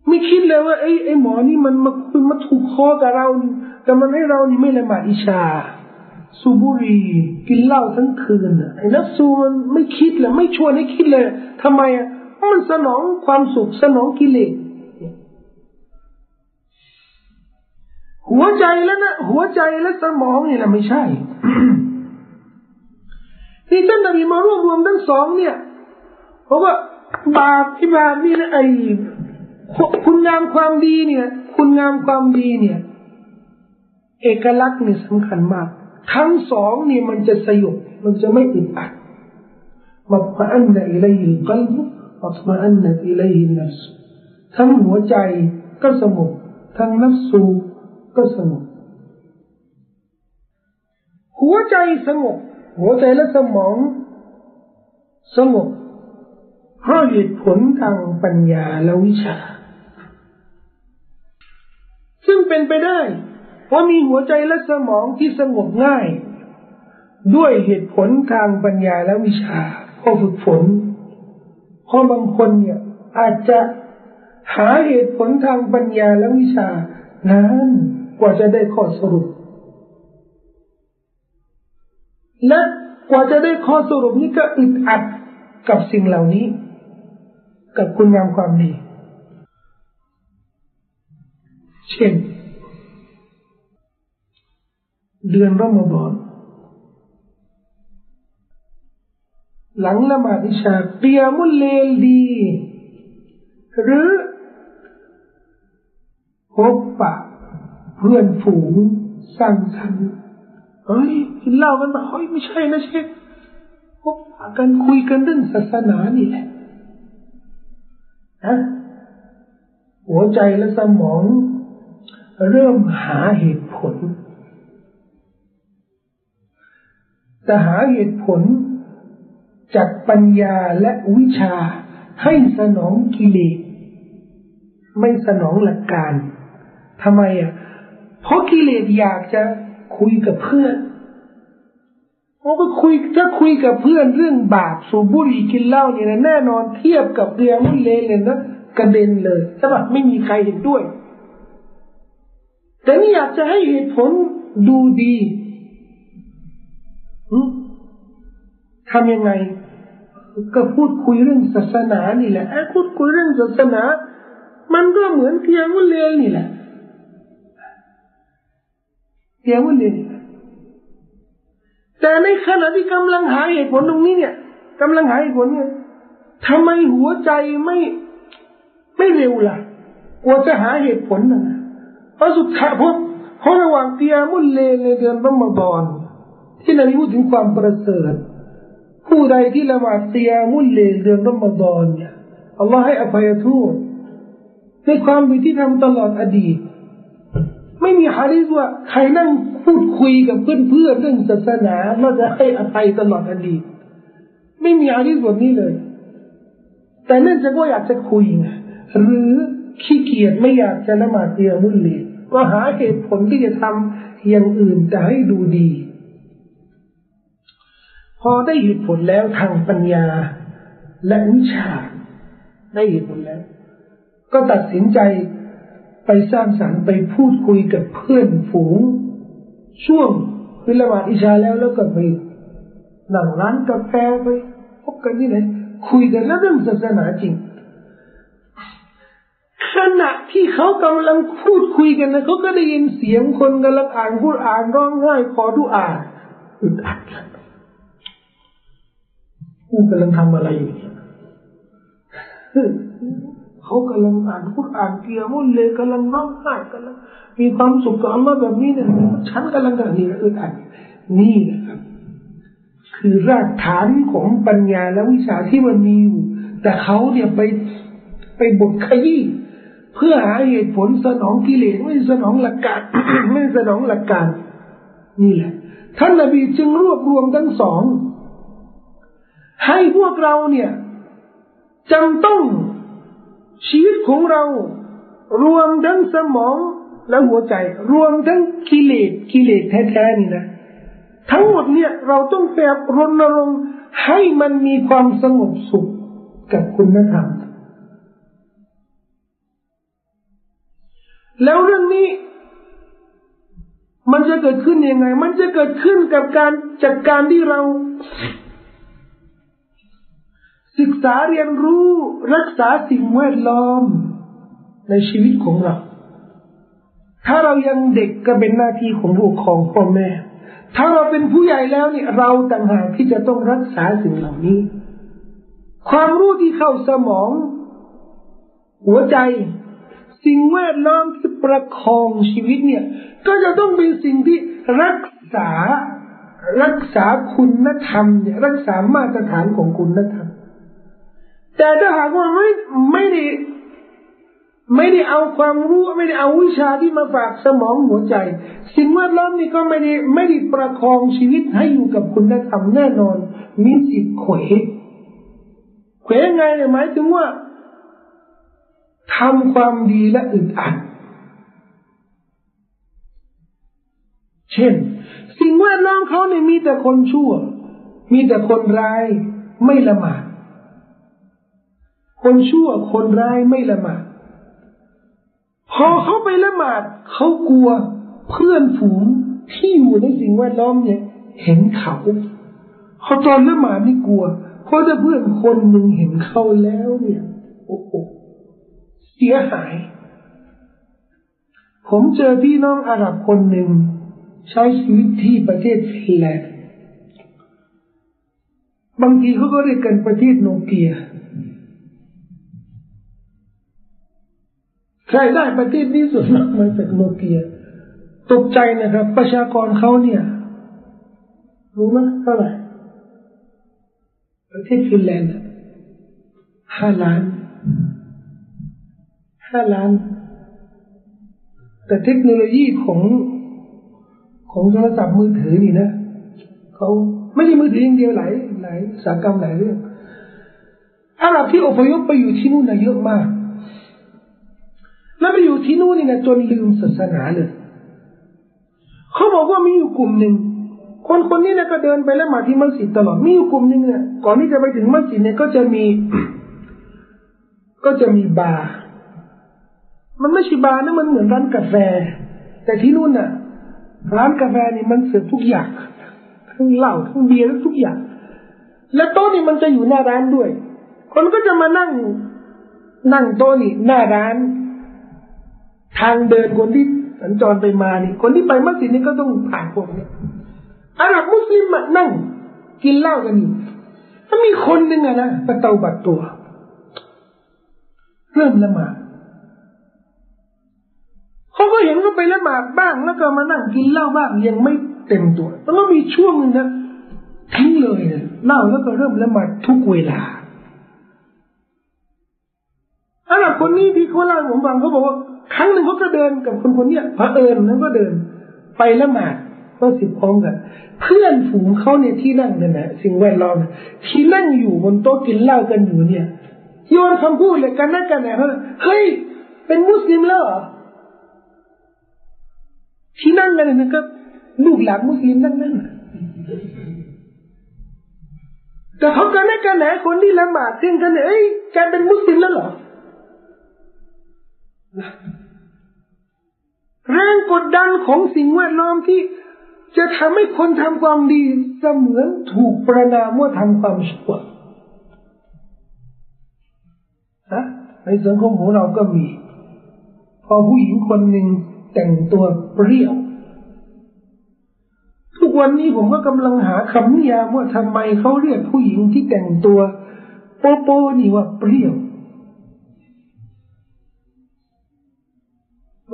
ไม่คิดเลยว่าไอ้ไอ้หมอนี่มันมาคุยมาถูกคอกับเราแต่มันให้เรานี่ไม่ละหมาดอิชาสูบุรีกินเหล้าทั้งคืนไอ้นัฟซูมันไม่คิดเลยไม่ชวนให้คิดเลยทำไมอะมันสนองความสุขสนองกิเลส หัวใจแล้วนะหัวใจและสมองนี่แหละไม่ใช่ที่ท่านนบีมารวบรวมทั้งสองเนี่ยเพราะว่าบาปที่บาปนี่นะไอ้คุณงามความดีเนี่ย คุณงามความดีเนี่ย เอกลักษณ์นี่สำคัญมาก ทั้งสองนี่มันจะสยบมันจะไม่อึดอัดมัตอันนอิเลยิลกัลบุมัตอันนอิเลยินัสทั้งหัวใจก็สงบทั้งนัฟสู ก็สงบ หัวใจสงบ หัวใจและสมองสงบเพราะเหตุผลทางปัญญาและวิชา ซึ่งเป็นไปได้ว่ามีหัวใจและสมองที่สงบง่าย ด้วยเหตุผลทางปัญญาและวิชาพอฝึกฝนเพราะบางคนเนี่ยอาจจะหาเหตุผลทางปัญญาและวิชานาน กว่าจะได้ข้อสรุป และกว่าจะได้ข้อสรุปนี้ก็อึดอัดกับสิ่งเหล่านี้ กับคุณงามความดี เช่น เดือนรอมฎอนหลังละหมาดอิชาเตียมุลเลลดี หรือพบปะ เพื่อนฝูงสร้างสรรค์เฮ้ยกินเหล้ากันมาเฮ้ยไม่ใช่นะเชฟพบปะกันคุยกันเรื่องศาสนานี่แหละนะหัวใจและสมอง เริ่มหาเหตุผลแต่หาเหตุผลจากปัญญาและวิชาให้สนองกิเลสไม่สนองหลักการทำไมอะ เพราะกิเลสอยากจะคุยกับเพื่อนเขาก็คุยถ้าคุยกับเพื่อนเรื่องบาปสูบบุหรี่กินเหล้าเนี่ยนะแน่นอนเทียบกับเรียมุนเลนเลยนะกระเด็นเลยใช่ปะไม่มีใครเห็นด้วย แต่นี่อยากจะให้เหตุผลดูดีทำยังไง ก็พูดคุยเรื่องศาสนานี่แหละพูดคุยเรื่องศาสนา มันก็เหมือนเพียงมุนเลนนี่แหละ เสียงวันเดียวแต่ในขณะที่กำลังหาเหตุผลตรงนี้เนี่ยกำลังหาเหตุผลเนี่ยทำไมหัวใจไม่ไม่เร็วล่ะกว่าจะหาเหตุผลนะเพราะสุดท้ายพบเพราะระหว่างเตียมุลเลในเดือนรอมฎอนที่นบีพูดถึงความประเสริฐผู้ใดที่ละหมาดเตียมุลเลเดือนรอมฎอนเนี่ยอัลลอฮ์ให้อภัยโทษในความผิดที่ทำตลอดอดีต ไม่มีฮะดิษว่าใครนั่งพูดคุยกับเพื่อนเพื่อเรื่องศาสนาเราจะให้อภัยตลอดอดีตไม่มีฮะดิษแบบนี้เลย แต่เนื่องจากว่าอยากจะคุยไงหรือขี้เกียจไม่อยากจะละหมาดเตียมุลลีก็หาเหตุผลที่จะทำอย่างอื่นจะให้ดูดี พอได้เหตุผลแล้วทางปัญญาและวิชาได้เหตุผลแล้ว ก็ตัดสินใจ ไปสร้างสรรค์ไปพูดคุยกับเพื่อนฝูง ช่วงวิลามาอิชาแล้วแล้วก็ไปนั่งร้านกาแฟไปพบกันที่ไหนคุยกันแล้วเรื่องศาสนาจริง ขณะที่เขากำลังพูดคุยกันนะเขาก็ได้ยินเสียงคนกำลังอ่านพูดอ่านร้องไห้ขอดูอ่านอึดอัดกูกำลังทำอะไรอยู่เนี่ย เขากำลังอ่านคุรอ่านเกียร์มุนเลยกำลังร้องไห้กำลังมีความสุขกับอัลลอฮ์แบบนี้เนี่ยฉันกำลังแบบนี้อึดอัดนี่นะครับ คือรากฐานของปัญญาและวิชาที่มันมีอยู่แต่เขาเนี่ยไปไปบดขยี้เพื่อหาเหตุผลสนองกิเลสไม่สนองหลักการไม่สนองหลักการ นี่แหละท่านนบีจึงรวบรวมทั้งสอง ให้พวกเราเนี่ยจำต้อง ชีวิตของเรา รวมทั้งสมองและหัวใจ รวมทั้งกิเลสกิเลสแท้ๆนี่นะ ทั้งหมดเนี่ยเราต้องพยายามรณรงค์ให้มันมีความสงบสุขกับคุณธรรม แล้วเรื่องนี้มันจะเกิดขึ้นยังไง มันจะเกิดขึ้นกับการจัดการที่เรา ศึกษาเรียนรู้รักษาสิ่งแวดล้อมในชีวิตของเรา ถ้าเรายังเด็กก็เป็นหน้าที่ของผู้ปกครองพ่อแม่ ถ้าเราเป็นผู้ใหญ่แล้วเนี่ยเราต่างหากที่จะต้องรักษาสิ่งเหล่านี้ ความรู้ที่เข้าสมอง หัวใจ สิ่งแวดล้อมที่ประคองชีวิตเนี่ย ก็จะต้องเป็นสิ่งที่รักษารักษาคุณธรรมเนี่ยรักษามาตรฐานของคุณธรรม แต่ถ้าหากว่าไม่ไม่ได้ไม่ได้เอาความรู้ไม่ได้เอาวิชาที่มาฝากสมองหัวใจ สิ่งแวดล้อมนี่ก็ไม่ได้ไม่ได้ประคองชีวิตให้อยู่กับคุณธรรมแน่นอน มีสิทธิ์เขวเขวไงเนี่ยหมายถึงว่าทำความดีและอึดอัด เช่น สิ่งแวดล้อมเขาเนี่ยมีแต่คนชั่ว มีแต่คนร้ายไม่ละหมาด คนชั่วคนร้ายไม่ละหมาด พอเขาไปละหมาดเขากลัวเพื่อนฝูงที่อยู่ในสิ่งแวดล้อมเนี่ย เห็นเขาเขาตอนละหมาดนี่กลัว เพราะถ้าเพื่อนคนหนึ่งเห็นเขาแล้วเนี่ยโอ้โหเสียหาย ผมเจอพี่น้องอาหรับคนหนึ่งใช้ชีวิตที่ประเทศฟินแลนด์บางทีเขาก็เรียกกันประเทศโนเกีย ใครได้ประเทศนี้สุดมากมาจากโนเกียตกใจนะครับ ประชากรเขาเนี่ย รู้ไหมเท่าไหร่ประเทศฟินแลนด์ห้าล้านห้าล้าน แต่เทคโนโลยีของของโทรศัพท์มือถือนี่นะเขาไม่ใช่มือถืออย่างเดียวหลายหลายสากรรมหลายเรื่องอาหรับที่อพยพไปอยู่ที่นู่นนะเยอะมาก แล้วไปอยู่ที่นู่นนี่นะจนลืมศาสนาเลยเขาบอกว่ามีอยู่กลุ่มหนึ่งคนคนนี้นะก็เดินไปแล้วมาที่มัสยิดตลอดมีอยู่กลุ่มหนึ่งเนี่ยก่อนที่จะไปถึงมัสยิดเนี่ยก็จะมี ก็จะมีบาร์มันไม่ใช่บาร์นะมันเหมือนร้านกาแฟ แต่ที่นู่นน่ะ ร้านกาแฟนี่มันเสิร์ฟทุกอย่างทั้งเหล้าทั้งเบียร์ทุกอย่าง และโต๊ะนี่มันจะอยู่หน้าร้านด้วย คนก็จะมานั่งนั่งโต๊ะนี่หน้าร้าน ทางเดินคนที่สัญจรไปมานี่ คนที่ไปมัสยิดนี่ก็ต้องผ่านพวกนี้อาหรับมุสลิมนั่ง กินเหล้ากันอยู่ถ้ามีคนหนึ่งอะนะประตูบัดตัว เริ่มละหมาดเขาก็เห็นก็ไปละหมาดบ้าง แล้วก็มานั่งกินเหล้าบ้างยังไม่เต็มตัวแล้วก็มีช่วงนึงนะทิ้งเลยเนี่ยเหล้าแล้วก็เริ่มละหมาดทุกเวลาอาหรับคนนี้ที่เขาเล่าผมฟังเขาบอกว่า ครั้งหนึ่งเขาก็เดินกับคนคนนี้พระเอิญแล้วก็เดิน ไปละหมาดก็สิบพร้อมกัน เพื่อนฝูงเขาเนี่ยที่นั่งกันนะสิ่งแวดล้อมที่นั่งอยู่บนโต๊ะกินเหล้ากันอยู่เนี่ยโยนคำพูดเลยกันนั่นกันเนี่ยเฮ้ยเป็นมุสลิมแล้วเหรอที่นั่งกันเนี่ยก็ลูกหลานมุสลิมนั่งนั่นแต่เขากันได้กันไหนคนที่ละหมาดซึ่งกันเนี่ยเอ้ยกเป็นมุสลิมแล้วเหรอ แรงกดดันของสิ่งแวดล้อมที่จะทำให้คนทำความดีเสมือนถูกประนามว่าทำความชั่วนะในสังคมของเราก็มี พอผู้หญิงคนหนึ่งแต่งตัวเปรี้ยว ทุกวันนี้ผมก็กำลังหาคำนิยามว่าทำไมเขาเรียกผู้หญิงที่แต่งตัว โปโปนี่ว่าเปรี้ยว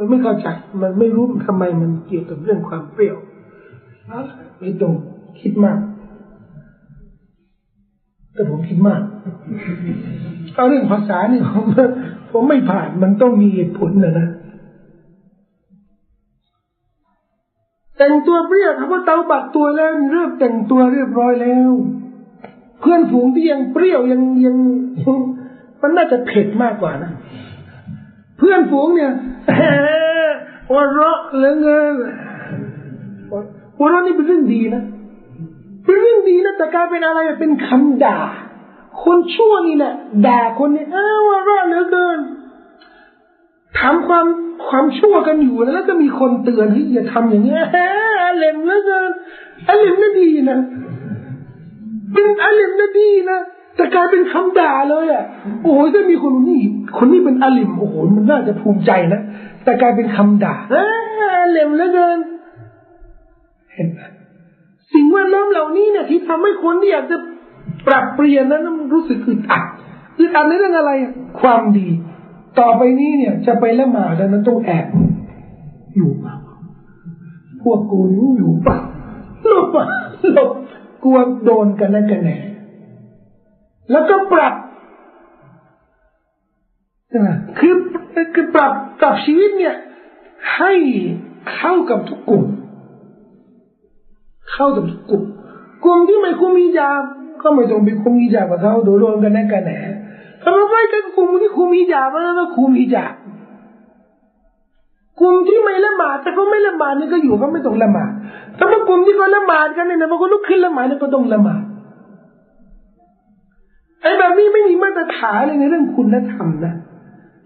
มันไม่เข้าใจ มันไม่รู้ทำไมมันเกี่ยวกับเรื่องความเปรี้ยวไม่ต้องคิดมาก แต่ผมคิดมากเอาเรื่องภาษานี่ผมผมไม่ผ่านมันต้องมีเหตุผลนะนะแต่งตัวเปรี้ยวคำว่าเตาบัดตัวแล้วเริ่มแต่งตัวเรียบร้อยแล้ว เพื่อนฝูงที่ยังเปรี้ยวยังยังมันน่าจะเผ็ดมากกว่านะ พื่อนฝูงเนี่ยหัวเราะเหลือเงินหัวเราะนี่เป็นเรื่องดีนะเป็นเรื่องดีนะแต่กลายเป็นอะไรเป็นคำด่า คนชั่วนี่แหละด่าคนนี้อ้าวหัวเราะเหลือเกินทำความความชั่วกันอยู่แล้วก็มีคนเตือนให้อย่าทำอย่างนี้แฮอาเลมแล้วกันอาเลมน่าดีนะเป็นอาเลมน่าดีนะ แต่กลายเป็นคำด่าเลยอะโอ้ยถ้ามีคนนี้ คนนี้เป็นอาลิมโอ้โหมันน่าจะภูมิใจนะแต่กลายเป็นคำด่าเออเลมแล้วกันเห็นไหมสิ่งแวดล้อมเหล่านี้เนี่ยที่ทำให้คนที่อยากจะปรับเปลี่ยนนั้นมันรู้สึกอึดอัดอึดอัดในเรื่องอะไร ความดี ต่อไปนี้เนี่ย จะไปละหมาดนั้นต้องแอบอยู่เปล่าพวกกูนี่อยู่เปล่าหลบอะหลบกลัวโดนกันและกันแหน แล้วก็ปรับคือคือปรับปรับชีวิตเนี่ย ให้เข้ากับทุกกลุ่ม เข้ากับทุกกลุ่มกลุ่มที่ไม่คุมีจาก็ไม่ต้องไปคุมีจากับเขาโดยรวมกันแน่กันแน่ถ้าเราไปกับกลุ่มที่คุมีจามันก็คุมีจากลุ่มที่ไม่ละหมาดแต่ก็ไม่ละหมาดนี่ก็อยู่ก็ไม่ต้องละหมาดถ้ามากลุ่มที่เขาละหมาดกันเนี่ยมันก็ลุกขึ้นละหมาดนี่ก็ต้องละหมาด ไอ้แบบนี้ไม่มีมาตรฐานเลยในเรื่องคุณธรรมนะ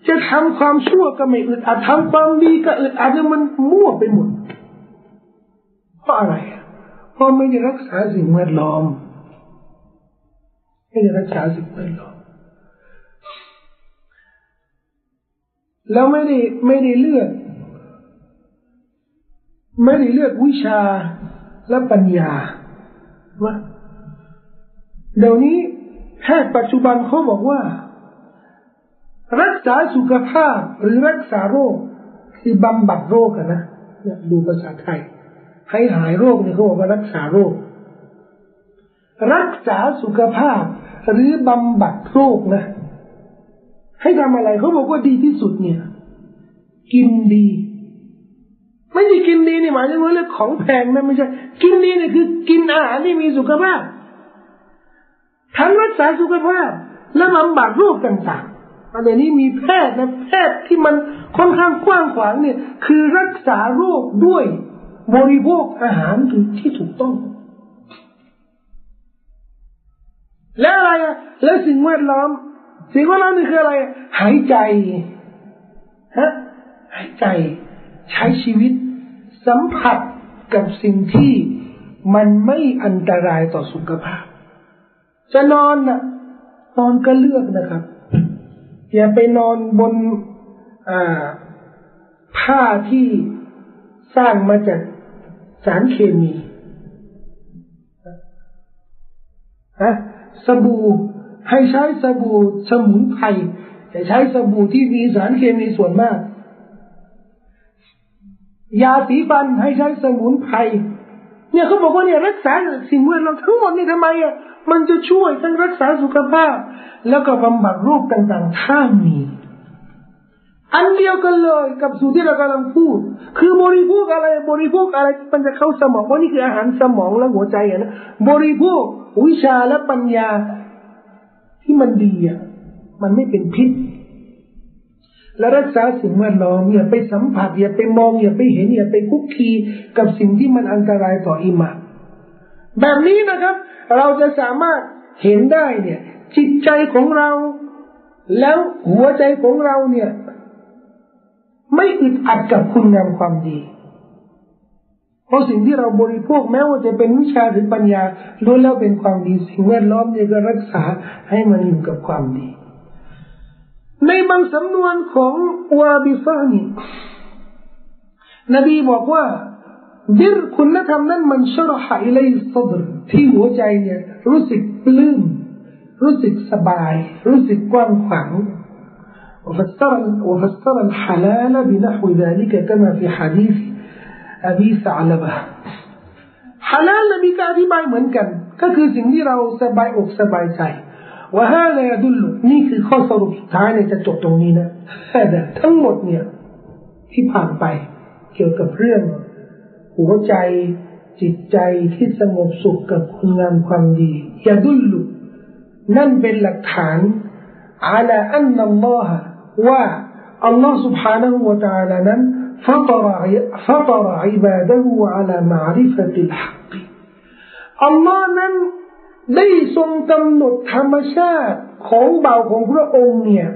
จะทำความชั่วก็ไม่อึดอัดทำความดีก็อึดอัดเนี่ยมันมั่วไปหมดเพราะอะไรเพราะไม่ได้รักษาสิ่งแวดล้อมไม่ได้รักษาสิ่งแวดล้อมแล้วไม่ได้ไม่ได้เลือกไม่ได้เลือกวิชาและปัญญาว่าเดี๋ยวนี้ แพทย์ปัจจุบันเขาบอกว่า รักษาสุขภาพหรือรักษาโรค คือบำบัดโรคกันนะดูภาษาไทย ให้หายโรคเนี่ยเขาบอกว่ารักษาโรค รักษาสุขภาพหรือบำบัดโรคนะ ให้ทำอะไรเขาบอกว่าดีที่สุดเนี่ย กินดี ไม่ใช่กินดีนี่หมายถึงว่าเรื่องของแพงนะไม่ใช่ กินดีเนี่ยคือ กินอาหารที่มีสุขภาพ ทั้งรักษาสุขภาพ และบำบัดโรคต่างๆอันนี้มีแพทย์นะแพทย์ที่มันค่อนข้างกว้างขวางเนี่ย คือรักษาโรคด้วยบริโภคอาหารที่ถูกต้อง และอะไรอะและสิ่งแวดล้อม สิ่งแวดล้อมนี่คืออะไร หายใจฮะหายใจใช้ชีวิต สัมผัสกับสิ่งที่มันไม่อันตรายต่อสุขภาพ จะนอนนะนอนก็เลือกนะครับ อย่าไปนอนบนผ้าที่สร้างมาจากสารเคมีฮะสบู่ให้ใช้สบู่สมุนไพรแต่ใช้สบู่ที่มีสารเคมีส่วนมาก ยาสีฟันให้ใช้สมุนไพรเนี่ยเขาบอกว่าเนี่ยรักษาสิ่งแวดล้อมทั้งหมดนี่ทำไมอะ มันจะช่วยทั้งรักษาสุขภาพ แล้วก็บำบัดโรคต่างๆ ถ้ามี อันเดียวกันเลยกับสูตรที่เรากำลังพูด คือบริโภคอะไรบริโภคอะไรมันจะเข้าสมองเพราะนี่คืออาหารสมองและหัวใจนะบริโภควิชาและปัญญาที่มันดีอะมันไม่เป็นพิษ และรักษาสิ่งแวดล้อมอย่าไปสัมผัสอย่าไปมองอย่าไปเห็นอย่าไปคุกคีกับสิ่งที่มันอันตรายต่ออิมานแบบนี้นะครับ เราจะสามารถเห็นได้เนี่ย จิตใจของเรา แล้วหัวใจของเราเนี่ย ไม่อึดอัดกับคุณงามความดี เพราะสิ่งที่เราบริโภคแม้ว่าจะเป็นวิชาหรือปัญญาล้วนแล้วเป็นความดี สิ่งแวดล้อมเนี่ยก็รักษาให้มันอยู่กับความดี ในบางสำนวนของวาบิฟานีนบีบอกว่า บิรคุณธรรมนั้นมันชรหะอิเลสดรที่หัวใจเนี่ยรู้สึกปลื้มรู้สึกสบาย รู้สึกกว้างขวาง وفسر وفسر الحلال بنحو ذلك كما في حديث أبي ثعلبة ฮาลาลนบีก็อธิบายเหมือนกัน ก็คือสิ่งที่เราสบายอกสบายใจว่าฮาลายดุลนี่คือข้อสรุปสุดท้ายเนี่ยจะจบตรงนี้นะแต่ทั้งหมดเนี่ยที่ผ่านไปเกี่ยวกับเรื่อง หัวใจจิตใจที่สงบสุขกับคุณงามความดียาดุลลุนั่นเป็นหลักฐานอาลาอันนัลลอฮะว่าอัลลอฮ์ سبحانه และ تعالى นั้น فطر فطر عباده على معرفة الحق อัลลอฮ์นั้นได้ทรงกำหนดธรรมชาติของเบาของพระองค์เนี่ย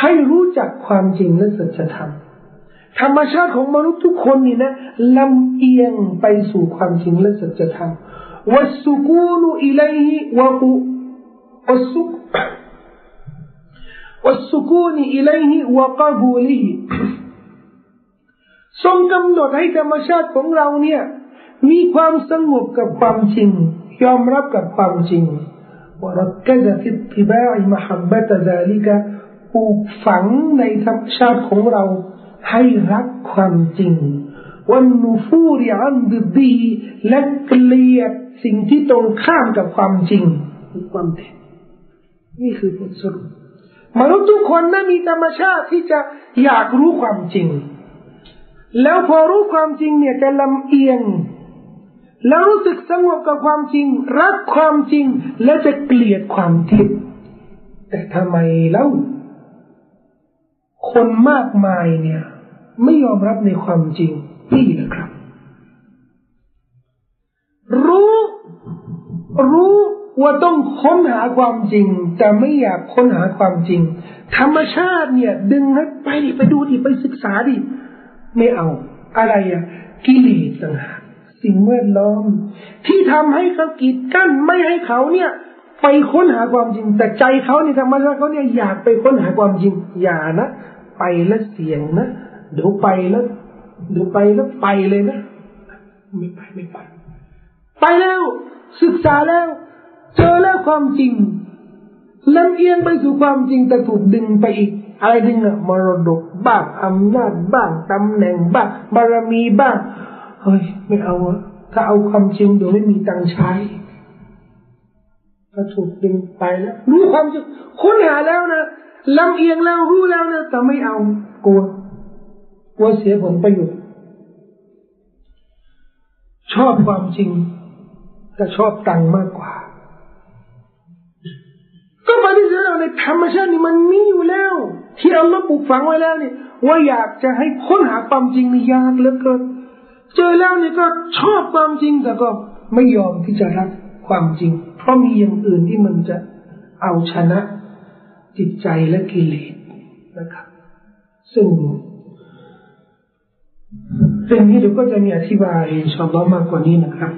ให้รู้จักความจริงและสัจธรรม ธรรมชาติของมนุษย์ทุกคนนี่นะลำเอียงไปสู่ความจริงและสัจธรรมวัสุกูนุอิเลหิวะกุวัสุวัสุกูนอิเลหิวะกับูลีทรงกำหนดให้ธรรมชาติของเราเนี่ย มีความสงบกับความจริง ยอมรับกับความจริงวรักะฟิตติบาอิมหับบะตะซาลิกะปลูกฝังในธรรมชาติของเรา ให้รักความจริงวันนูฟูริอันดิดีและเกลียดสิ่งที่ตรงข้ามกับความจริงคือความเท็จนี่คือบทสรุปมนุษย์ทุกคนนั้นมีธรรมชาติที่จะอยากรู้ความจริง แล้วพอรู้ความจริงเนี่ยจะลำเอียง แล้วรู้สึกสงบกับความจริง รักความจริงและจะเกลียดความเท็จแต่ทำไมเล่า คนมากมายเนี่ย ไม่ยอมรับในความจริงนี่แหละครับ รู้ รู้ว่าต้องค้นหาความจริง แต่ไม่อยากค้นหาความจริง ธรรมชาติเนี่ย ดึงให้ไปไปดูดิไปศึกษาดิไม่เอา อะไรอะกิเลสต่างหากสิ่งแวดล้อม ที่ทำให้เขากีดกั้นไม่ให้เขาเนี่ยไปค้นหาความจริง แต่ใจเขาเนี่ยธรรมชาติเขาเนี่ยอยากไปค้นหาความจริงอย่านะ ไปแล้วเสี่ยงนะเดี๋ยวไปแล้วเดี๋ยวไปแล้วไปเลยนะไม่ไปไม่ไปไปแล้ว ศึกษาแล้ว เจอแล้วความจริงลำเอียงไปสู่ความจริงแต่ถูกดึงไปอีกอะไรดึงอะมรดกบ้างอำนาจบ้างตำแหน่งบ้างบารมีบ้างเฮ้ยไม่เอาอะถ้าเอาความจริงเดี๋ยวไม่มีตังใช้ถ้าถูกดึงไปแล้วรู้ความจริงค้นหาแล้วนะ ลำเอียงแล้วรู้แล้วนะแต่ไม่เอากลัวกลัวเสียผลประโยชน์ชอบความจริงแต่ชอบตังมากกว่า ก็ปฏิเสธเราในธรรมชาตินี่มันมีอยู่แล้ว ที่เราปลูกฝังไว้แล้วนี่ว่าอยากจะให้ค้นหาความจริงนี่ยากเหลือเกินเจอแล้วนี่ก็ชอบความจริงแต่ก็ไม่ยอมที่จะรับความจริง เพราะมีอย่างอื่นที่มันจะเอาชนะ จิตใจและกิเลสนะครับ ซึ่งเรื่องนี้เดี๋ยวก็จะมีอธิบายชอบมากกว่านี้นะครับ